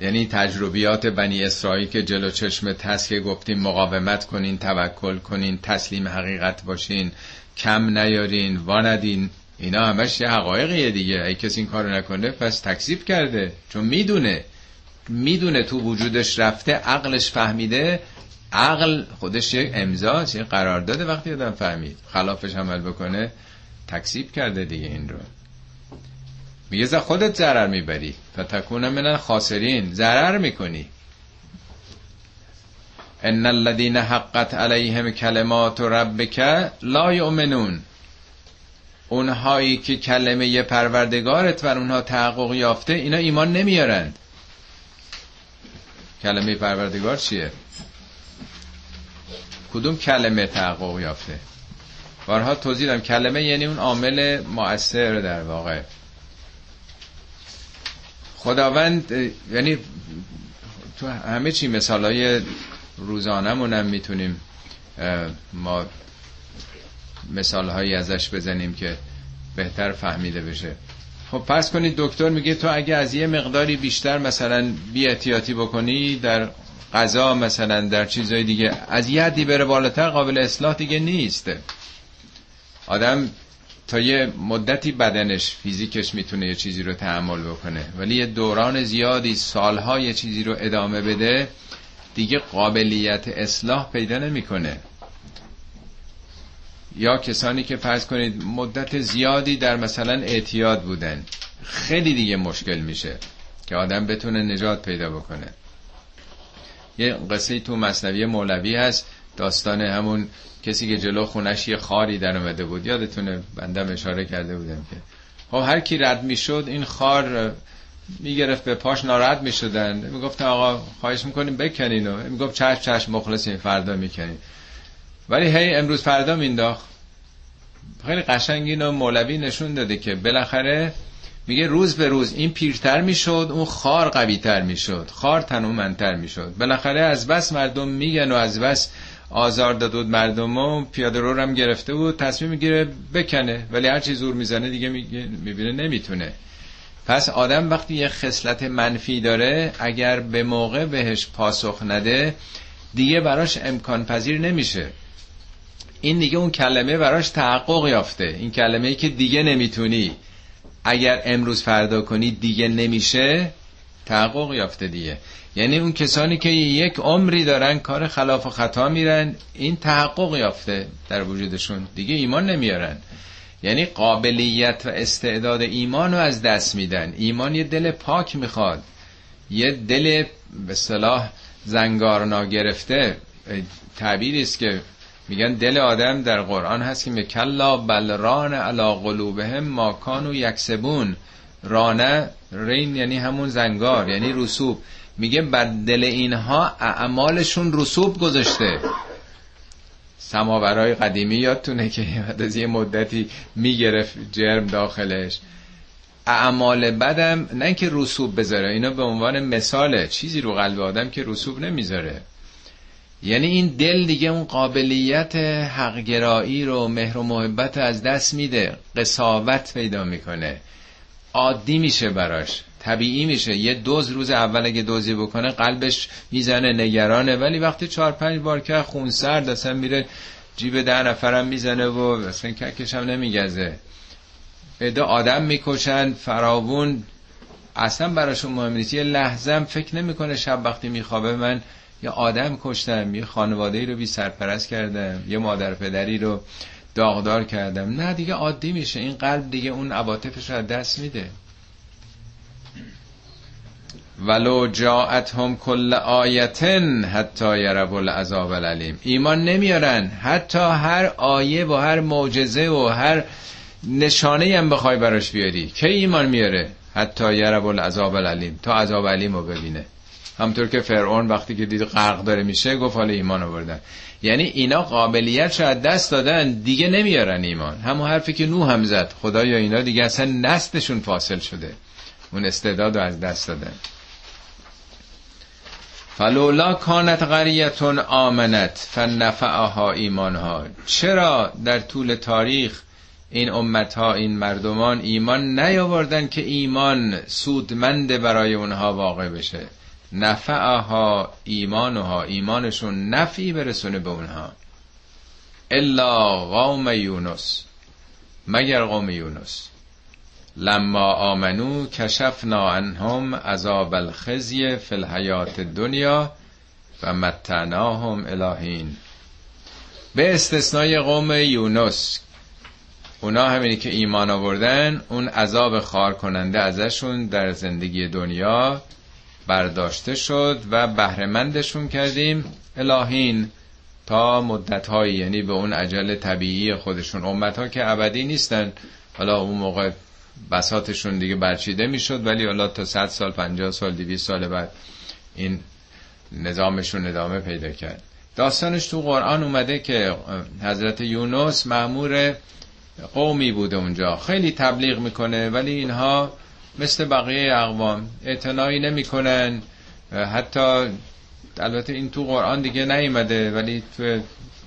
یعنی تجربیات بنی اسرائیل که جلو چشم تست که گفتیم مقاومت کنین توکل کنین تسلیم حقیقت باشین کم نیارین واندین اینا همش یه حقایقیه دیگه. ای کسی این کارو نکنه پس تکذیب کرده چون می‌دونه می‌دونه تو وجودش رفته عقلش فهمیده. عقل خودش یک امضاست یه قرار داده وقتی آدم فهمید. خلافش عمل بکنه تکذیب کرده دیگه این رو. میگه za خودت ضرر می‌بری. فتکون من خاسرین ضرر می‌کنی. ان الذين حقت علیهم کلمات ربک لا یؤمنون. اونهایی که کلمه پروردگارت بر اونها تحقق یافته اینا ایمان نمیارند. کلمه پروردگار چیه? کدوم کلمه تحقق یافته؟ بارها توضیح دادم کلمه یعنی اون عامل مؤثر در واقع. خداوند یعنی تو همه چی مثال های روزانه هم می‌تونیم ما مثال هایی ازش بزنیم که بهتر فهمیده بشه. خب پس کنید دکتر میگه تو اگه از یه مقداری بیشتر مثلا بی احتیاطی بکنی در غذا مثلا در چیزهای دیگه از یه حدی بره بالاتر قابل اصلاح دیگه نیست. آدم تا یه مدتی بدنش فیزیکش می‌تونه یه چیزی رو تحمل بکنه. ولی یه دوران زیادی سالها یه چیزی رو ادامه بده دیگه قابلیت اصلاح پیدا نمی‌کنه. یا کسانی که فرض کنید مدت زیادی در مثلا اعتیاد بودن خیلی دیگه مشکل میشه که آدم بتونه نجات پیدا بکنه. یه قصه تو مصنوی مولوی هست. داستان همون کسی که جلو خونش یه خاری در اومده بود. یادتونه؟ بندم اشاره کرده بودم که. خب هر کی رد می‌شد این خار می‌گرفت به پاش ناراحت می‌شدن. می‌گفت آقا خواهش می‌کنیم بکنین. و می‌گفت چشم چشم مخلصین فردا می‌کنین. ولی هی امروز فردا مینداخت. خیلی قشنگ اینو مولوی نشون داده که بالاخره میگه روز به روز این پیرتر می‌شد اون خار قوی تر می‌شد. خار تنومندتر می‌شد. بالاخره از بس مردم میگن و از بس آزار داد بود مردم و پیاده رو هم گرفته بود تصمیم می‌گیره بکنه. ولی هر چی زور می‌زنه دیگه می‌بینه نمی‌تونه. پس آدم وقتی یه خصلت منفی داره اگر به موقع بهش پاسخ نده دیگه براش امکان پذیر نمیشه. این دیگه اون کلمه براش تحقق یافته. این کلمه ای که دیگه نمی‌تونی. اگر امروز فردا کنی دیگه نمیشه. تحقق یافته دیگه. یعنی اون کسانی که یک عمری دارن کار خلاف و خطا میرن این تحقق یافته در وجودشون. دیگه ایمان نمیارن. یعنی قابلیت و استعداد ایمان رو از دست میدن. ایمان یه دل پاک می‌خواد. یه دل به صلاح زنگار گرفته. تعبیری است که میگن دل آدم در قرآن هست که کلا بل ران علا قلوبهم ما کانو یکسبون. رانه رین یعنی همون زنگار یعنی رسوب. میگه بر دل اینها اعمالشون رسوب گذاشته. سماورای قدیمی یادتونه که از یه مدتی می‌گرفت جرم داخلش. اعمال بدم نه که رسوب بذاره اینا به عنوان مثاله. چیزی رو قلب آدم که رسوب نمی‌ذاره. یعنی این دل دیگه اون قابلیت حقگرایی رو مهر و محبت از دست میده. قصاوت پیدا می‌کنه. عادی میشه براش. طبیعی میشه. یه دوز روز اول اگه دوزی بکنه قلبش می‌زنه نگرانه. ولی وقتی چهار پنج بار که خون سرد اصلا میره جیب ده نفرم می‌زنه و اصلا ککش هم نمیگزه. ادا آدم می‌کشن فراوون. اصلا براشون مهم نیست. یه لحظه فکر نمی‌کنه شب وقتی میخوابه من یه آدم کشتم یه خانواده ای رو بی سرپرست کردم یه مادر پدری رو داغدار کردم. نه دیگه عادی میشه. این قلب دیگه اون عواطفش رو دست میده. ولو جاءتهم کل آیتن حتی یرب العذاب العلیم. ایمان نمیارن. حتی هر آیه و هر معجزه و هر نشانه هم بخوای براش بیاری. که ایمان میاره؟ حتی یرب العذاب العلیم. تا عذاب علیم رو ببینه. همطور که فرعون وقتی که دید غرق داره میشه گفت حالا ایمان آوردن. یعنی اینا قابلیت شاید دست دادن دیگه نمیارن ایمان. همون حرفی که نو هم زد. خدایا اینا دیگه اصلا نستشون فاصل شده. اون استعداد رو از دست دادن. فلولا کانت قریتون آمنت فنفعها ایمانها. چرا در طول تاریخ این امت ها این مردمان ایمان نیاوردن که ایمان سودمند برای اونها واقع بشه؟ نفعها ایمانها ایمانشون نفعی برسونه به اونها. الا قوم یونس مگر قوم یونس. لما آمنو کشفنا عنهم عذاب الخزی فی الحیات دنیا و متعناهم الهین. به استثنای قوم یونس اونا همینی که ایمان آوردن اون عذاب خار کننده ازشون در زندگی دنیا برداشته شد و بهرهمندشون کردیم الهین تا مدت هایی یعنی به اون عجل طبیعی خودشون. امت ها که ابدی نیستن. حالا اون موقع بساتشون دیگه برچیده می‌شد ولی حالا تا 100 سال 50 سال 200 سال بعد این نظامشون ادامه پیدا کرد. داستانش تو قرآن اومده که حضرت یونس معمور قومی بوده اونجا. خیلی تبلیغ می‌کنه ولی اینها مثل بقیه اقوام اعتنایی نمی‌کنن. حتی البته این تو قرآن دیگه نیومده ولی تو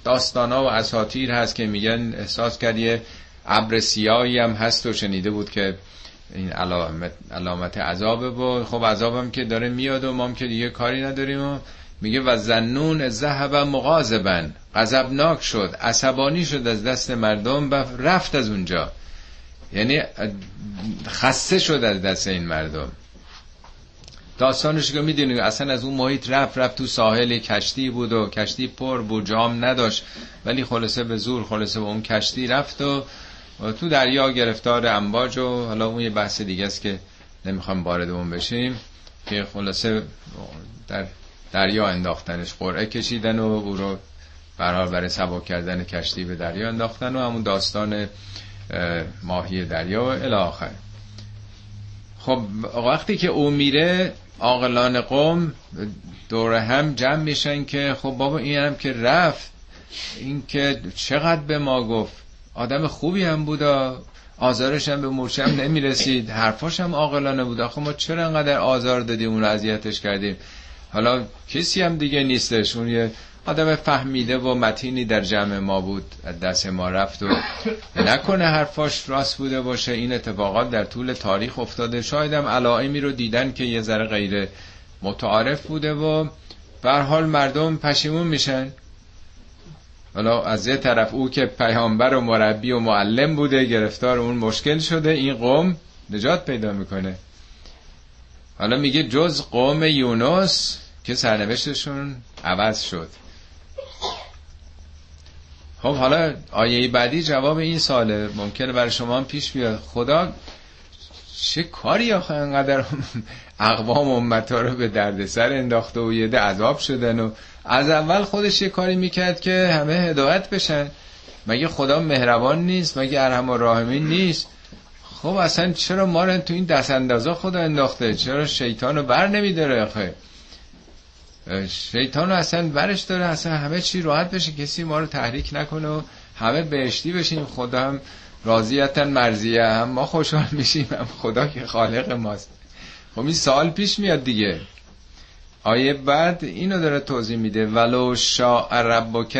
داستانا و اساطیر هست که میگن احساس کردیه ابر سیاهی هم هست و شنیده بود که این علامت, علامت عذابه و خب عذابم که داره میاد و ما که دیگه کاری نداریم و میگه و زنون ذهب مغاظبا غضبناک شد عصبانی شد از دست مردم و رفت از اونجا. یعنی خسته شد از دست این مردم. داستانش که می‌دونید اصلا از اون محیط رفت رفت تو ساحل کشتی بود و کشتی پر بود جام نداشت. ولی خلاصه به زور خلاصه به اون کشتی رفت و تو دریا گرفتار امواج و حالا اون یه بحث دیگه است که نمی‌خوام وارد اون بشیم که خلاصه در دریا انداختنش قرعه کشیدن و او رو برحال برای سبا کردن کشتی به دریا انداختن و همون داستان ماهی دریا و الاخر خب وقتی که او میره عاقلان قوم دور هم جمع میشن که خب بابا این هم که رفت این که چقدر به ما گفت؟ آدم خوبی هم بودا آزارش هم به مرشم نمی‌رسید. حرفاش هم عاقلانه بود. آخه ما چرا انقدر آزار دادیم اون رو اذیتش کردیم؟ حالا کسی هم دیگه نیستش. اون یه آدم فهمیده و متینی در جمع ما بود. دست ما رفت و نکنه حرفاش راست بوده باشه. این اتفاقات در طول تاریخ افتاده. شاید هم علائمی رو دیدن که یه ذره غیر متعارف بوده و حال مردم پشیمون میشن. حالا از یه طرف او که پیامبر و مربی و معلم بوده گرفتار اون مشکل شده این قوم نجات پیدا می‌کنه. حالا میگه جز قوم یونس که سرنوشتشون عوض شد. خب حالا آیه بعدی جواب این ساله ممکنه برای شما هم پیش بیاد. خدا چه کاری آخه انقدر اقوام امتا رو به دردسر انداخته و یه ده عذاب شدن و از اول خودش یه کاری می‌کرد که همه هدایت بشن. مگه خدا مهربان نیست؟ مگه ارحم و راهمین نیست؟ خب اصلا چرا ما رو تو این دست اندازا خدا انداخته؟ چرا شیطان رو بر نمیداره آخه؟ شیطان رو اصلا برش داره اصلا همه چی راحت بشه کسی ما رو تحریک نکنه و همه بهشتی بشیم. خدا هم راضیتن مرزیه هم ما خوشحال میشیم هم خدا که خالق ماست. خب این سال پیش میاد دیگه. آیه بعد اینو داره توضیح میده. ولو شاء ربک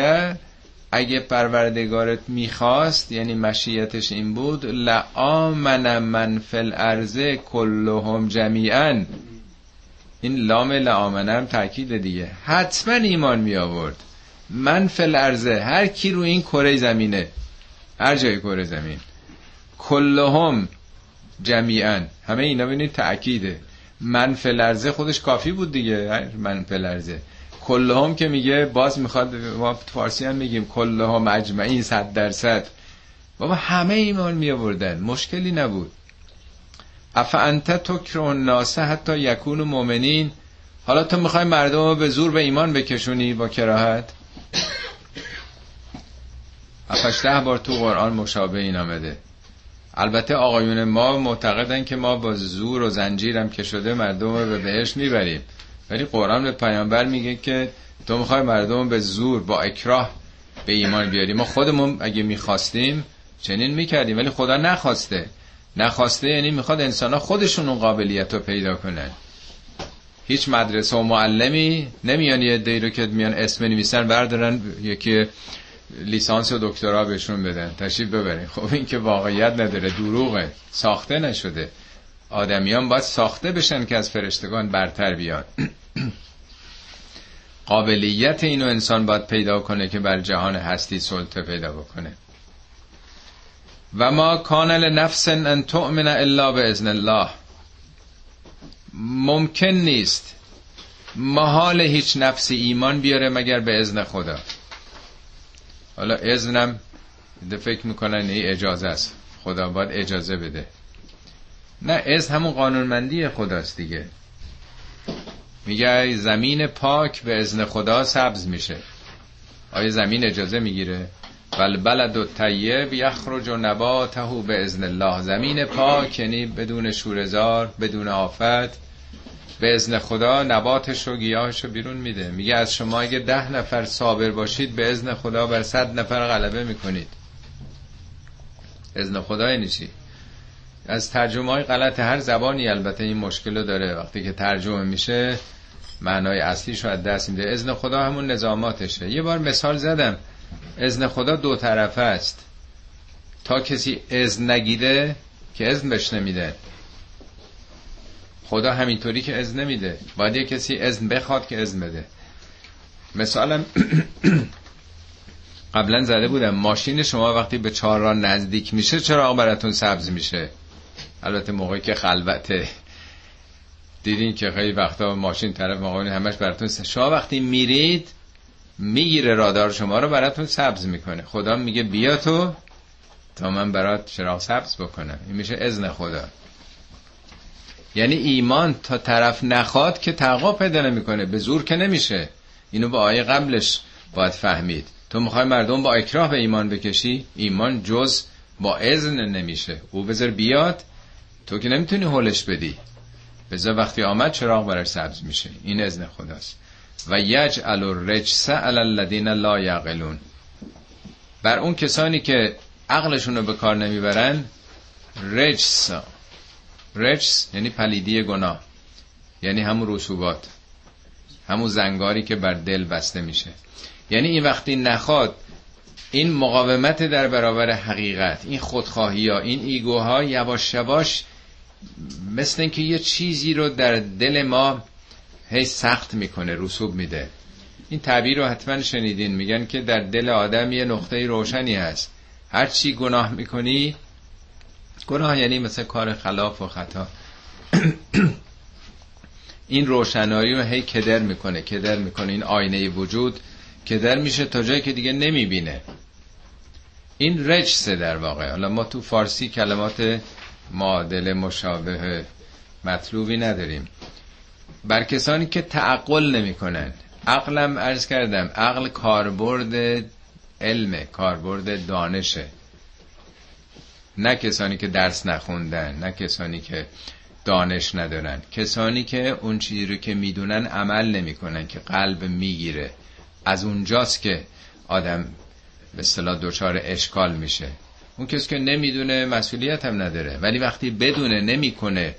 اگه پروردگارت می‌خواست یعنی مشیتش این بود لآمن من فی الارض کلهم جمیعا. این لام لآمنه هم تاکید دیگه. حتما ایمان می آورد. من فی الارض هر کی رو این کره زمینه هر جای کره زمین کلهم جمیعا. همه اینا ببینید تأکیده. من فلرزه خودش کافی بود دیگه من فلرزه کلهم که میگه باز می‌خواد ما فارسی هم میگیم کلهم اجمعین صد درصد. بابا همه ایمان می مشکلی نبود. اف انت تکر الناس حتی یکون مؤمنین. حالا تو می‌خوای مردم رو به زور به ایمان بکشونی با کراهت؟ ده بار تو قرآن مشابه این آمده. البته آقایون ما معتقدن که ما با زور و زنجیرم که شده مردم رو به بهش می‌بریم. ولی قرآن به پیامبر میگه که تو می‌خوای مردم به زور با اکراه به ایمان بیاری. ما خودمون اگه می‌خواستیم چنین می‌کردیم ولی خدا نخواسته. نخواسته یعنی می‌خواد انسان ها خودشون اون قابلیت رو پیدا کنن. هیچ مدرسه و معلمی نمیان یه که میان اسم نویسن بردارن یکی لیسانس و دکترا بهشون بدن. تشریف ببرین. خب این که واقعیت نداره دروغه. ساخته نشده. آدمیان باید ساخته بشن که از فرشتگان برتر بیان. قابلیت اینو انسان باید پیدا کنه که بر جهان هستی سلطه پیدا بکنه. و ما کان لنفس ان تؤمن الا به الله. ممکن نیست محال هیچ نفسی ایمان بیاره مگر به ازن خدا. حالا اذنم فکر می‌کنن ای اجازه است. خدا باید اجازه بده. نه از همون قانونمندی خداست دیگه. میگه زمین پاک به ازن خدا سبز میشه. آیا زمین اجازه می‌گیره؟ بل بلد و طیب یخرج و نباته به ازن الله. زمین پاک یعنی بدون شورزار بدون آفت. به ازن خدا نباتش و گیاهش رو بیرون میده. میگه از شما اگه ده نفر صابر باشید به ازن خدا بر صد نفر غلبه می‌کنید. ازن خدا یعنی چی؟ از ترجمه های غلط هر زبانی البته این مشکل رو داره. وقتی که ترجمه میشه معنای اصلی از دست میده. ازن خدا همون نظاماتشه. یه بار مثال زدم. ازن خدا دو طرفه است. تا کسی ازن نگیده که ازن بهش نمیده. خدا همینطوری که ازن نمیده. باید یه کسی ازن بخواد که ازن بده. مثلا قبلا زده بودم ماشین شما وقتی به چهار نزدیک میشه چرا براتون سبز میشه؟ البته موقعی که خلوته. دیدین که خیلی وقتا ماشین طرف مقابل همش براتون شما وقتی میرید می‌گیره رادار شما رو براتون سبز می‌کنه. خدا میگه بیا تو تا من برات چراغ سبز بکنم. این میشه اذن خدا. یعنی ایمان تا طرف نخواد که تقا پیدا نمی‌کنه به زور که نمیشه. اینو با آیه قبلش باید فهمید. تو می‌خوای مردم با اکراه به ایمان بکشی؟ ایمان جز با اذن نمیشه. او بذار بیاد تو که نمی‌تونی هولش بدی. بذار وقتی آمد چراغ برای سبز میشه. این اذن خداست. و یجعل الرجس علی الذین لا یعقلون. بر اون کسانی که عقلشون رو به کار نمی‌برن رجس رجس یعنی پلیدی گناه. یعنی همون رسوبات. همون زنگاری که بر دل بسته میشه. یعنی این وقتی نخواد این مقاومت در برابر حقیقت این خودخواهی ها این ایگوها یواش یواش مثل اینکه یه چیزی رو در دل ما هی سخت می‌کنه رسوب میده. این تعبیر رو حتما شنیدین میگن که در دل آدم یه نقطه روشنی هست. هر چی گناه می‌کنی گناه یعنی مثل کار خلاف و خطا. این روشنایی رو هی کدر می‌کنه کدر می‌کنه. این آینه وجود کدر میشه تا جایی که دیگه نمی‌بینه. این رجسه در واقع. حالا ما تو فارسی کلمات معادل مشابه مطلوبی نداریم. بر کسانی که تعقل نمی‌کنن عقلم ارز کردم عقل کاربرد علمه کاربرد دانشه. نه کسانی که درس نخوندن نه کسانی که دانش ندارن کسانی که اون چیزی رو که می‌دونن عمل نمی‌کنن که قلب می‌گیره. از اونجاست که آدم به اصطلاح دچار اشکال میشه. اون کسی که نمی‌دونه مسئولیت هم نداره ولی وقتی بدونه نمی‌کنه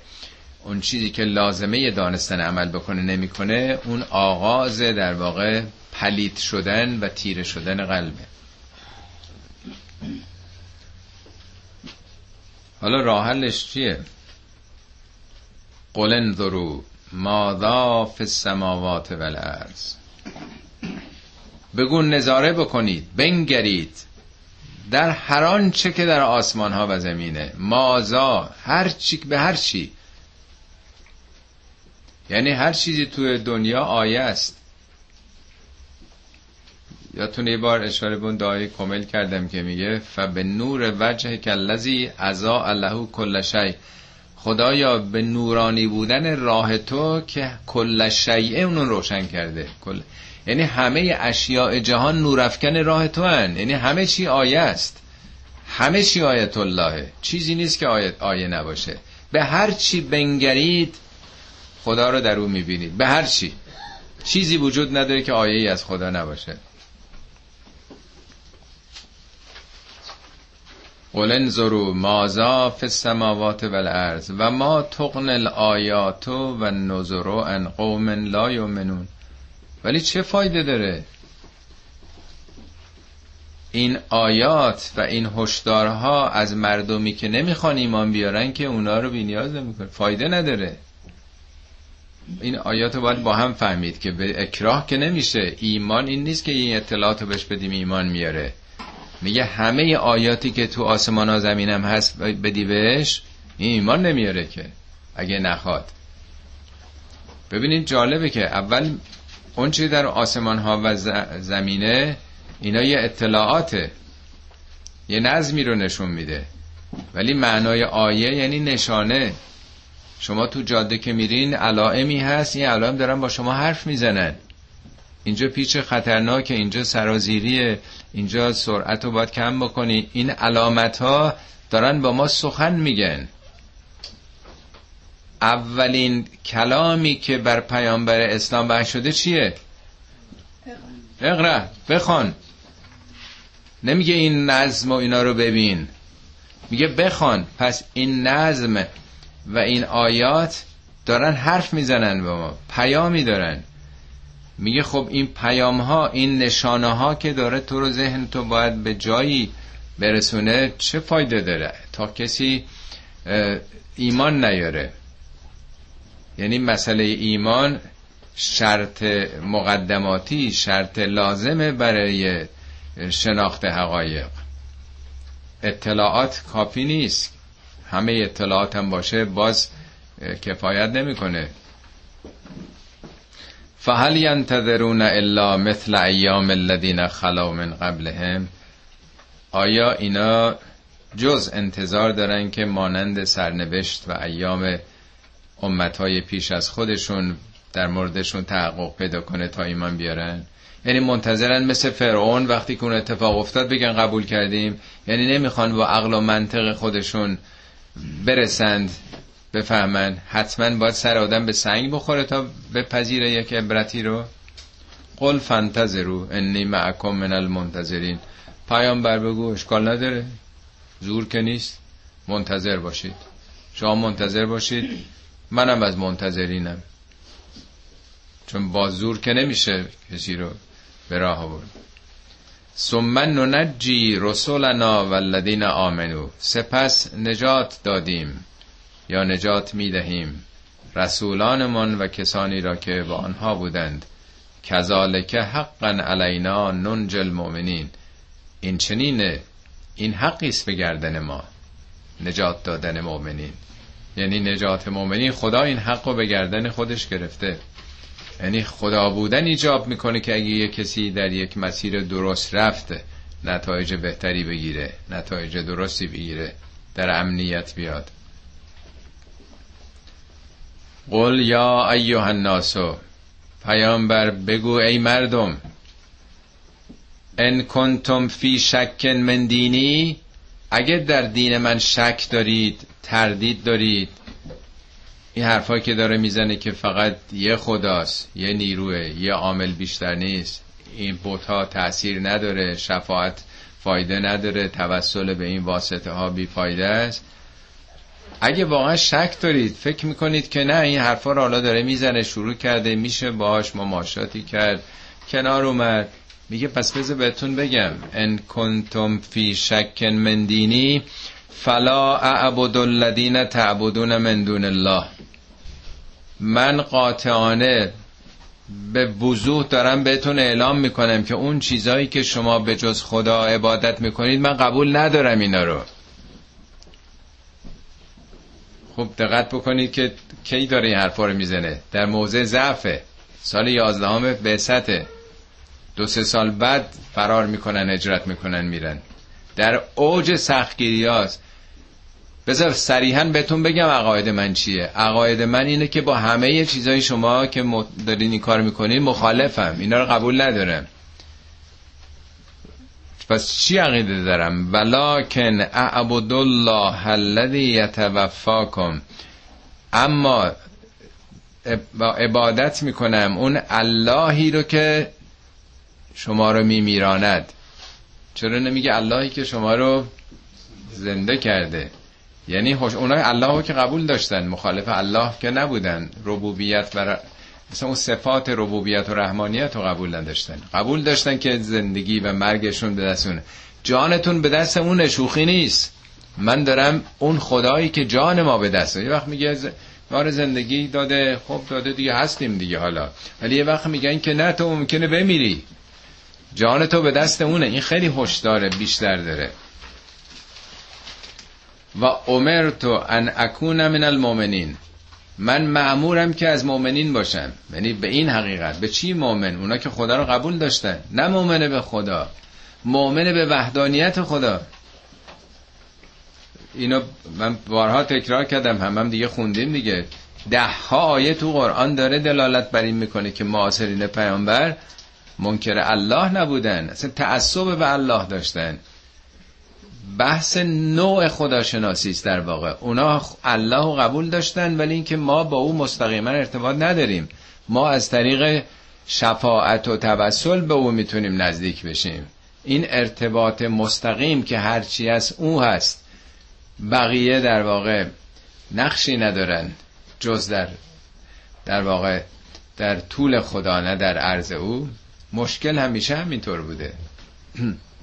اون چیزی که لازمه دانستن عمل بکنه نمی‌کنه اون آغاز در واقع پلیت شدن و تیره شدن قلبه. حالا راه حلش چیه؟ قل انظروا ماذا فی السماوات والارض بگو نظاره بکنید بنگرید. در هر آنچه که در آسمان ها و زمینه. مازا هر چی به هر چی. یعنی هر چیزی توی دنیا آیه است. یادتونه یه بار اشاره بون دعای کامل کردم که میگه فبه نور وجه کلزی ازا الله کل شی. خدایا به نورانی بودن راه تو که کل شیعه اونو روشن کرده. کل یعنی همه اشیاء جهان نورافکن راه تو هن یعنی همه چی آیه است. همه چی آیت الله. چیزی نیست که آیه, آیه نباشه. به هر چی بنگرید خدا رو در او می‌بینید. به هر چی. چیزی وجود نداره که آیه ای از خدا نباشه. قل انظروا مازا فی السماوات والارض و ما تغن الآیات و نظر ان قوم لا یؤمنون. ولی چه فایده داره؟ این آیات و این هشدارها از مردمی که نمی‌خوان ایمان بیارن که اونا رو بینیاز نمی‌کنه فایده نداره. این آیات رو باید با هم فهمید که به اکراه که نمیشه. ایمان این نیست که این اطلاعات رو بهش بدیم ایمان میاره. میگه همه آیاتی که تو آسمان ها زمینم هست بدی بهش این ایمان نمیاره که اگه نخواد. ببینید جالبه که اول اون چی در آسمان ها و زمینه اینا یه اطلاعاته. یه نظمی رو نشون میده. ولی معنای آیه یعنی نشانه. شما تو جاده که میرین علائمی هست این علائم دارن با شما حرف می‌زنن. اینجا پیچ خطرناکه اینجا سرازیریه اینجا سرعت رو باید کم بکنی. این علامت ها دارن با ما سخن میگن. اولین کلامی که بر پیامبر اسلام وحی شده چیه؟ اقرا بخوان. نمیگه این نظم و اینا رو ببین. میگه بخوان. پس این نظم و این آیات دارن حرف می‌زنن به ما. پیامی دارن. میگه خب این پیام ها این نشانه ها که داره تو رو ذهن تو باید به جایی برسونه چه فایده داره تا کسی ایمان نیاره؟ یعنی مسئله ایمان شرط مقدماتی شرط لازمه برای شناخت حقایق. اطلاعات کافی نیست. همه اطلاعات هم باشه باز کفایت نمی‌کنه. فهل ینتظرون الا مثل ایام الذین خلو من قبلهم؟ آیا اینا جز انتظار دارن که مانند سرنوشت و ایام امتهای پیش از خودشون در موردشون تحقق پیدا کنه تا ایمان بیارن؟ یعنی منتظرن مثل فرعون وقتی که اون اتفاق افتاد بگن قبول کردیم. یعنی نمی‌خوان با عقل و منطق خودشون برسند. بفهمن. حتما باید سر آدم به سنگ بخوره تا بپذیره یک عبرتی رو. قل فانتظروا انی معکم من المنتظرین. بر بگو اشکال نداره. زور که نیست. منتظر باشید. شما منتظر باشید. منم از منتظرینم. چون با زور که نمیشه کسی رو به راه آورد. ثم ننجی رسولنا والذین آمنو سپس نجات دادیم. یا نجات می‌دهیم. رسولانمان و کسانی را که با آنها بودند. کذالک حقا علینا ننج المؤمنین. این چنینه. این حقی است به گردن ما. نجات دادن مؤمنین. یعنی نجات مؤمنین خدا این حق رو به گردن خودش گرفته. یعنی خدا بودن ایجاب می‌کنه که اگه یه کسی در یک مسیر درست رفته نتایج بهتری بگیره نتایج درستی بگیره در امنیت بیاد. قل یا ایوه الناسو پیامبر بگو ای مردم ان کنتم فی شک من دینی اگه در دین من شک دارید تردید دارید. این حرفا که داره می‌زنه که فقط یه خداست یه نیروه یه عامل بیشتر نیست. این بوت تاثیر نداره شفاعت فایده نداره توسل به این واسطه ها بی فایده است. اگه واقعا شک دارید فکر می‌کنید که نه این حرفا رو حالا داره می‌زنه شروع کرده میشه باهاش مماشاتی کرد کنار اومد. میگه پس بذار بهتون بگم ان کنتم فی شک من دینی فلا اعبد الذین تعبدون من دون الله. من قاطعانه به وضوح دارم بهتون اعلام می‌کنم که اون چیزایی که شما به جز خدا عبادت می‌کنید من قبول ندارم اینا رو. خب دقت بکنید که کی داره این حرفا رو می‌زنه. در موضع ضعفه. سال یازدهم بعثته. دو سه سال بعد فرار می‌کنن اجرت می‌کنن میرن. در اوج سختگیری هاست. بذار صریحا بهتون بگم عقاید من چیه. عقاید من اینه که با همه چیزای شما که دارین این کار می‌کنین مخالفم. اینا رو قبول ندارم. پس چی عقیده دارم؟ ولکن اعبد الله الذی یتوفاکم. اما عبادت می‌کنم اون اللهی رو که شما رو میمیراند. چرا نمیگه اللهی که شما رو زنده کرده؟ یعنی خوش اونای الله رو که قبول داشتن مخالف الله که نبودن. ربوبیت و مثلا اون صفات ربوبیت و رحمانیت رو قبول نداشتن. قبول داشتن که زندگی و مرگشون به دستونه جانتون به دست اون شوخی نیست. من دارم اون خدایی که جان ما به دسته یه وقت میگه ما زندگی داده خب داده دیگه هستیم دیگه حالا. ولی یه وقت میگن که نه تو ممکنه بمیری. جان تو به دست اونه. این خیلی هشدار بیشتر داره. و امرتو ان اکون من المؤمنین. من معمورم که از مؤمنین باشم. یعنی به این حقیقت. به چی مؤمن؟ اونا که خدا رو قبول داشتن. نه مؤمنه به خدا. مؤمنه به وحدانیت خدا. اینو من بارها تکرار کردم. هم, هم دیگه خوندیم دیگه. ده ها آیه تو قرآن داره دلالت بر این می‌کنه که معاصرین پیامبر منکر الله نبودن. اصلا تعصب به الله داشتن. بحث نوع خداشناسی است در واقع. اونا الله قبول داشتن ولی اینکه ما با او مستقیما ارتباط نداریم. ما از طریق شفاعت و توسل به او می‌تونیم نزدیک بشیم. این ارتباط مستقیم که هرچی از او هست بقیه در واقع نقشی ندارن جز در در واقع در طول خدا نه در عرض او. مشکل همیشه همینطور بوده.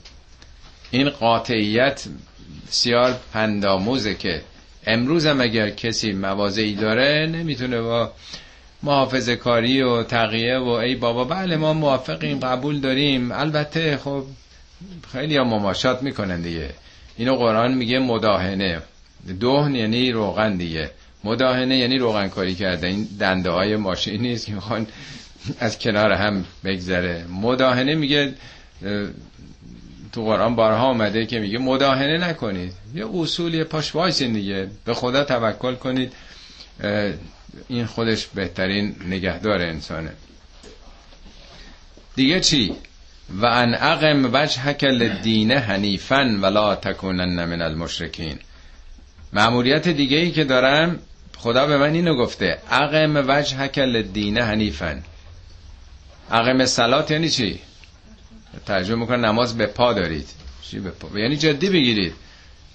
این قاطعیت بسیار پنداموزه که امروز هم اگر کسی موازهی داره نمی‌تونه با محافظ کاری و تقیه و ای بابا بله ما موافقیم قبول داریم. البته خب خیلی ها مماشات می‌کنن دیگه. اینو قرآن میگه مداهنه. دهن یعنی روغن دیگه. مداهنه یعنی روغن کاری کرده. این دنده های ماشین نیست که می‌خوان از کنار هم بگذره. مداهنه میگه تو قرآن بارها آمده که میگه مداهنه نکنید. یه اصول پاش وایسین دیگه. به خدا توکل کنید. این خودش بهترین نگهدار انسانه. دیگه چی؟ و ان اقم وجهک للدین حنیفا ولا تکونن من المشرکین. معمولیت دیگه ای که دارم خدا به من اینو گفته. اقم وجهک للدین حنیفا. اقم سلات یعنی چی؟ ترجمه می‌کنه نماز به پا دارید. چی به پا؟ یعنی جدی بگیرید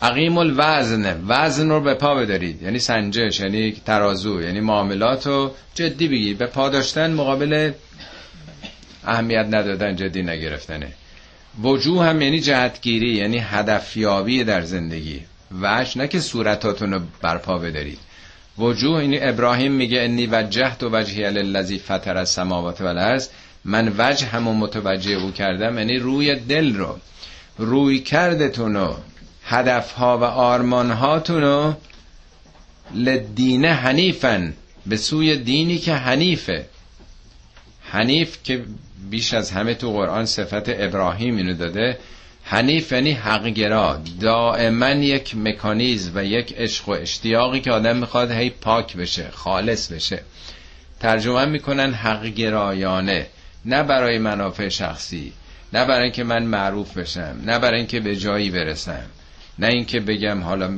عقیم الوزن وزن رو به پا بدارید. یعنی سنجش یعنی ترازو یعنی معاملات رو جدی بگیرید. به پا داشتن مقابل اهمیت ندادن جدی نگرفتنه. وجوه هم یعنی جهتگیری یعنی هدفیابی در زندگی. وجه نه که صورتاتون رو برپا بدارید. وجوه این ابراهیم میگه انی وجهت و وجهی للذی فطر السماوات والارض. من وجه همون متوجه او کردم یعنی روی دل رو روی کردتون رو هدفها و آرمانهاتون رو لدینه حنیفن به سوی دینی که حنیفه. حنیف که بیش از همه تو قرآن صفت ابراهیم اینو داده. حنیف یعنی حقگرا دائما یک مکانیزم و یک عشق و اشتیاقی که آدم می‌خواد هی پاک بشه خالص بشه. ترجمه می‌کنن حقگرایانه. نه برای منافع شخصی نه برای اینکه من معروف بشم نه برای اینکه به جایی برسم نه اینکه بگم حالا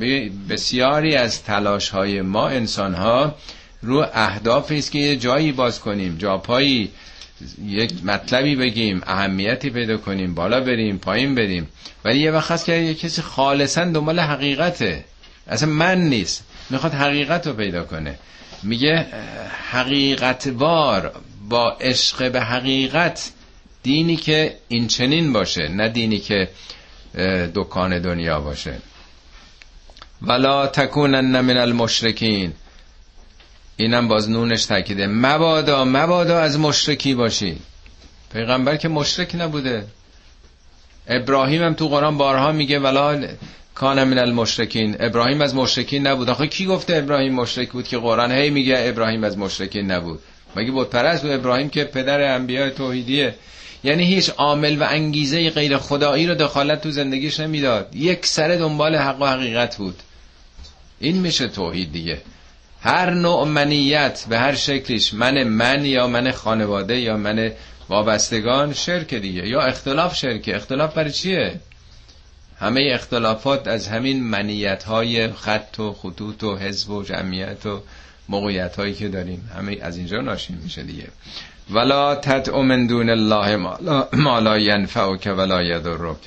بسیاری از تلاش های ما انسان ها رو اهدافی است که یه جایی باز کنیم جاپایی یک مطلبی بگیم اهمیتی پیدا کنیم بالا بریم پایین بریم. ولی یه وقت هست که یه کسی خالصا دنبال حقیقته. اصلا من نیست. می‌خواد حقیقت رو پیدا کنه. میگه حقیقتوار. با عشق به حقیقت دینی که این چنین باشه نه دینی که دکان دنیا باشه. ولا تکونن من المشرکین. اینم باز نونش تاکیده. مبادا مبادا از مشرکی باشی. پیغمبر که مشرک نبوده. ابراهیم هم تو قرآن بارها میگه ولا کان من المشرکین. ابراهیم از مشرکین نبود. آخه کی گفته ابراهیم مشرک بود که قرآن هی میگه ابراهیم از مشرکین نبود؟ مگه بود پرست بود ابراهیم که پدر انبیاء توحیدیه؟ یعنی هیچ عامل و انگیزه غیر خدایی رو دخالت تو زندگیش نمی‌داد. یک سر دنبال حق و حقیقت بود. این میشه توحید دیگه. هر نوع منیت به هر شکلیش من من یا من خانواده یا من وابستگان شرک دیگه. یا اختلاف شرکه اختلاف برای چیه؟ همه اختلافات از همین منیت های خط و خطوط و حزب و جمعیت و موقعیت هایی که داریم همه از اینجا ناشی میشه دیگه. ولا تدعو من دون الله ما لا ینفعک ولا یضرک.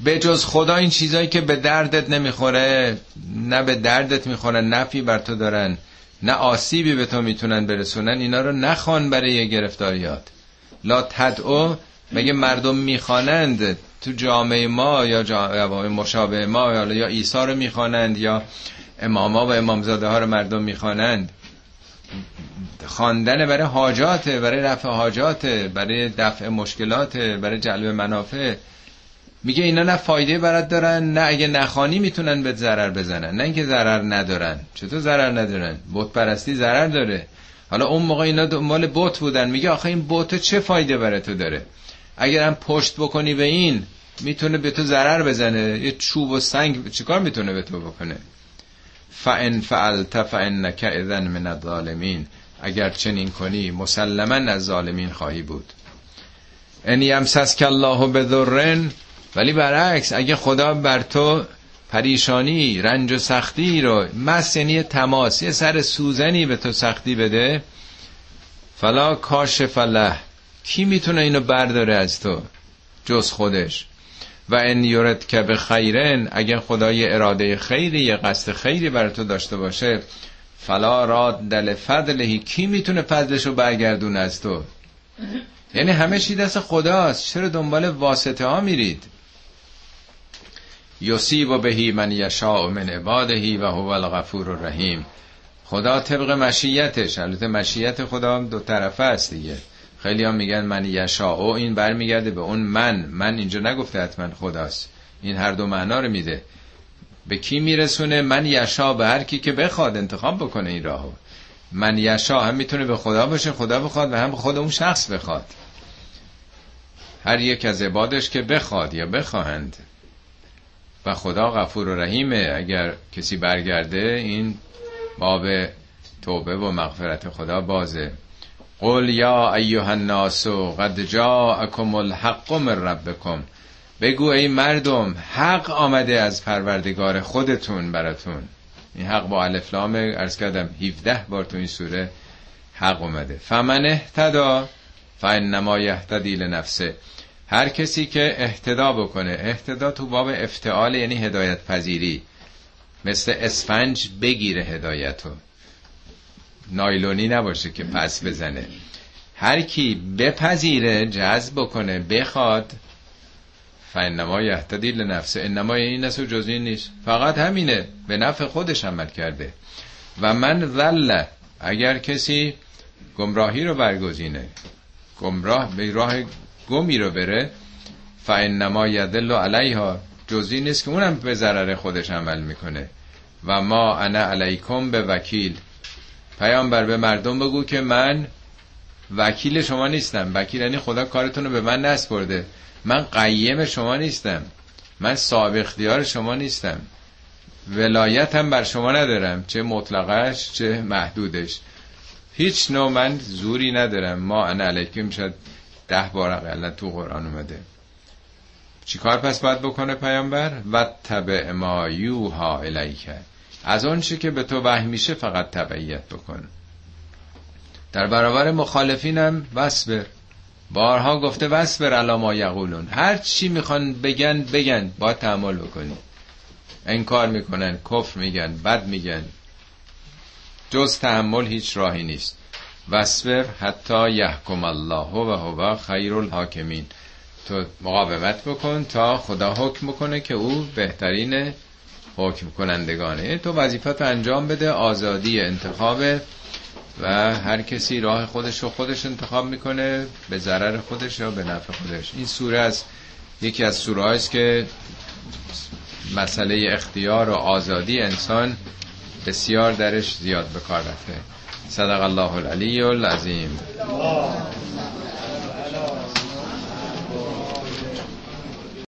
به جز خدا این چیزایی که به دردت نمی‌خوره نه به دردت می‌خوره نفی بر تو دارن نه آسیبی به تو می‌تونن برسونن اینا رو نخوان برای گرفتاریات. لا تدعو مگه مردم می‌خوانند تو جامعه ما یا جامعه مشابه ما یا, عیسی رو می‌خوانند یا اماما و امامزاده ها رو مردم می‌خوانند. خواندن برای حاجاته برای رفع حاجاته برای دفع مشکلاته برای جلب منافع. میگه اینا نه فایده برات دارن نه اگه نخانی می‌تونن به ضرر بزنن. نه اینکه ضرر ندارن. چطور ضرر ندارن؟ بت پرستی ضرر داره. حالا اون موقع اینا دنبال بت بودن. میگه آخه این بت چه فایده برای تو داره؟ اگرم پشت بکنی به این می‌تونه به تو ضرر بزنه. یه چوب و سنگ چیکار می‌تونه به تو بکنه؟ فان فعلت فانک اذن من الظالمین اگر چنین کنی مسلما از ظالمین خواهی بود. ان یمسسک الله بذرن ولی برعکس اگه خدا بر تو پریشانی رنج و سختی رو مس یعنی تماس یه سر سوزنی به تو سختی بده فلا کاشف له. کی می‌تونه اینو برداره از تو؟ جز خودش. و ان یورد که به خیرن اگر خدای اراده خیری یه قصد خیری بر تو داشته باشه فلا راد دل فضلهی کی می‌تونه فضلشو برگردون از تو؟ یعنی همه چی دست خداست. چرا دنبال واسطه ها میرید؟ و بهی من یشاء من عبادهی و هو الغفور الرحیم. خدا طبق مشیتش البته مشیت خدا دو طرفه است دیگه. خیلی هم میگن من یشاء و این برمیگرده به اون من. من اینجا نگفته حتما خداست. این هر دو معنا رو میده. به کی میرسونه؟ من یشا به هر کی که بخواد انتخاب بکنه این راهو. من یشا هم می‌تونه به خدا باشه خدا بخواد و هم خود اون شخص بخواد. هر یک از عبادش که بخواد یا بخواهند. و خدا غفور و رحیمه. اگر کسی برگرده این باب توبه و مغفرت خدا بازه. قل یا ایها الناس قد جاءکم الحق من ربکم. بگو ای مردم حق آمده از پروردگار خودتون براتون. این حق با الفلام ارز کردم 17 بار تو این سوره حق اومده. فمن اهتدا فانما یهتدی لنفسه. هر کسی که اهتدا بکنه اهتدا تو باب افتعال یعنی هدایت پذیری مثل اسفنج بگیره هدایتو. نایلونی نباشه که پس بزنه. هر کی بپذیره جذب بکنه بخواد فانما یهتدی لنفسه. انما این است و جز این نیست. فقط همینه. به نفع خودش عمل کرده. و من ذل اگر کسی گمراهی رو برگزینه گمراه به راه گمی رو بره فانما یدل علیها. جزی نیست که اونم به ضرر خودش عمل می‌کنه. و ما انا علیکم به وکیل پیامبر به مردم بگو که من وکیل شما نیستم. وکیل یعنی خدا کارتون رو به من نسپرده من قیم شما نیستم. من صاحب اختیار شما نیستم. ولایت هم بر شما ندارم. چه مطلقش چه محدودش. هیچ نوع من زوری ندارم. ما انا علیکم شد ده بار اقلا تو قرآن اومده. چی کار پس باید بکنه پیامبر؟ و تبع ما یوها الیکه از اون چی که به تو وحی میشه فقط تبعیت بکن. در برابر مخالفینم وصبر. بارها گفته وصبر علا ما یقولون. هر چی می‌خوان بگن بگن. با تحمل بکنی. انکار می‌کنن کفر میگن بد میگن. جز تحمل هیچ راهی نیست. وصبر حتی یحکم الله و هو خیر الحاکمین. تو مقاومت بکن تا خدا حکم بکنه که او بهترین حکم کنندگانه تو وظیفت انجام بده آزادی انتخاب و هر کسی راه خودش رو خودش انتخاب می‌کنه به ضرر خودش یا به نفع خودش. این سوره از یکی از سوره است که مسئله اختیار و آزادی انسان بسیار درش زیاد به کار رفته. صدق الله العلی العظیم.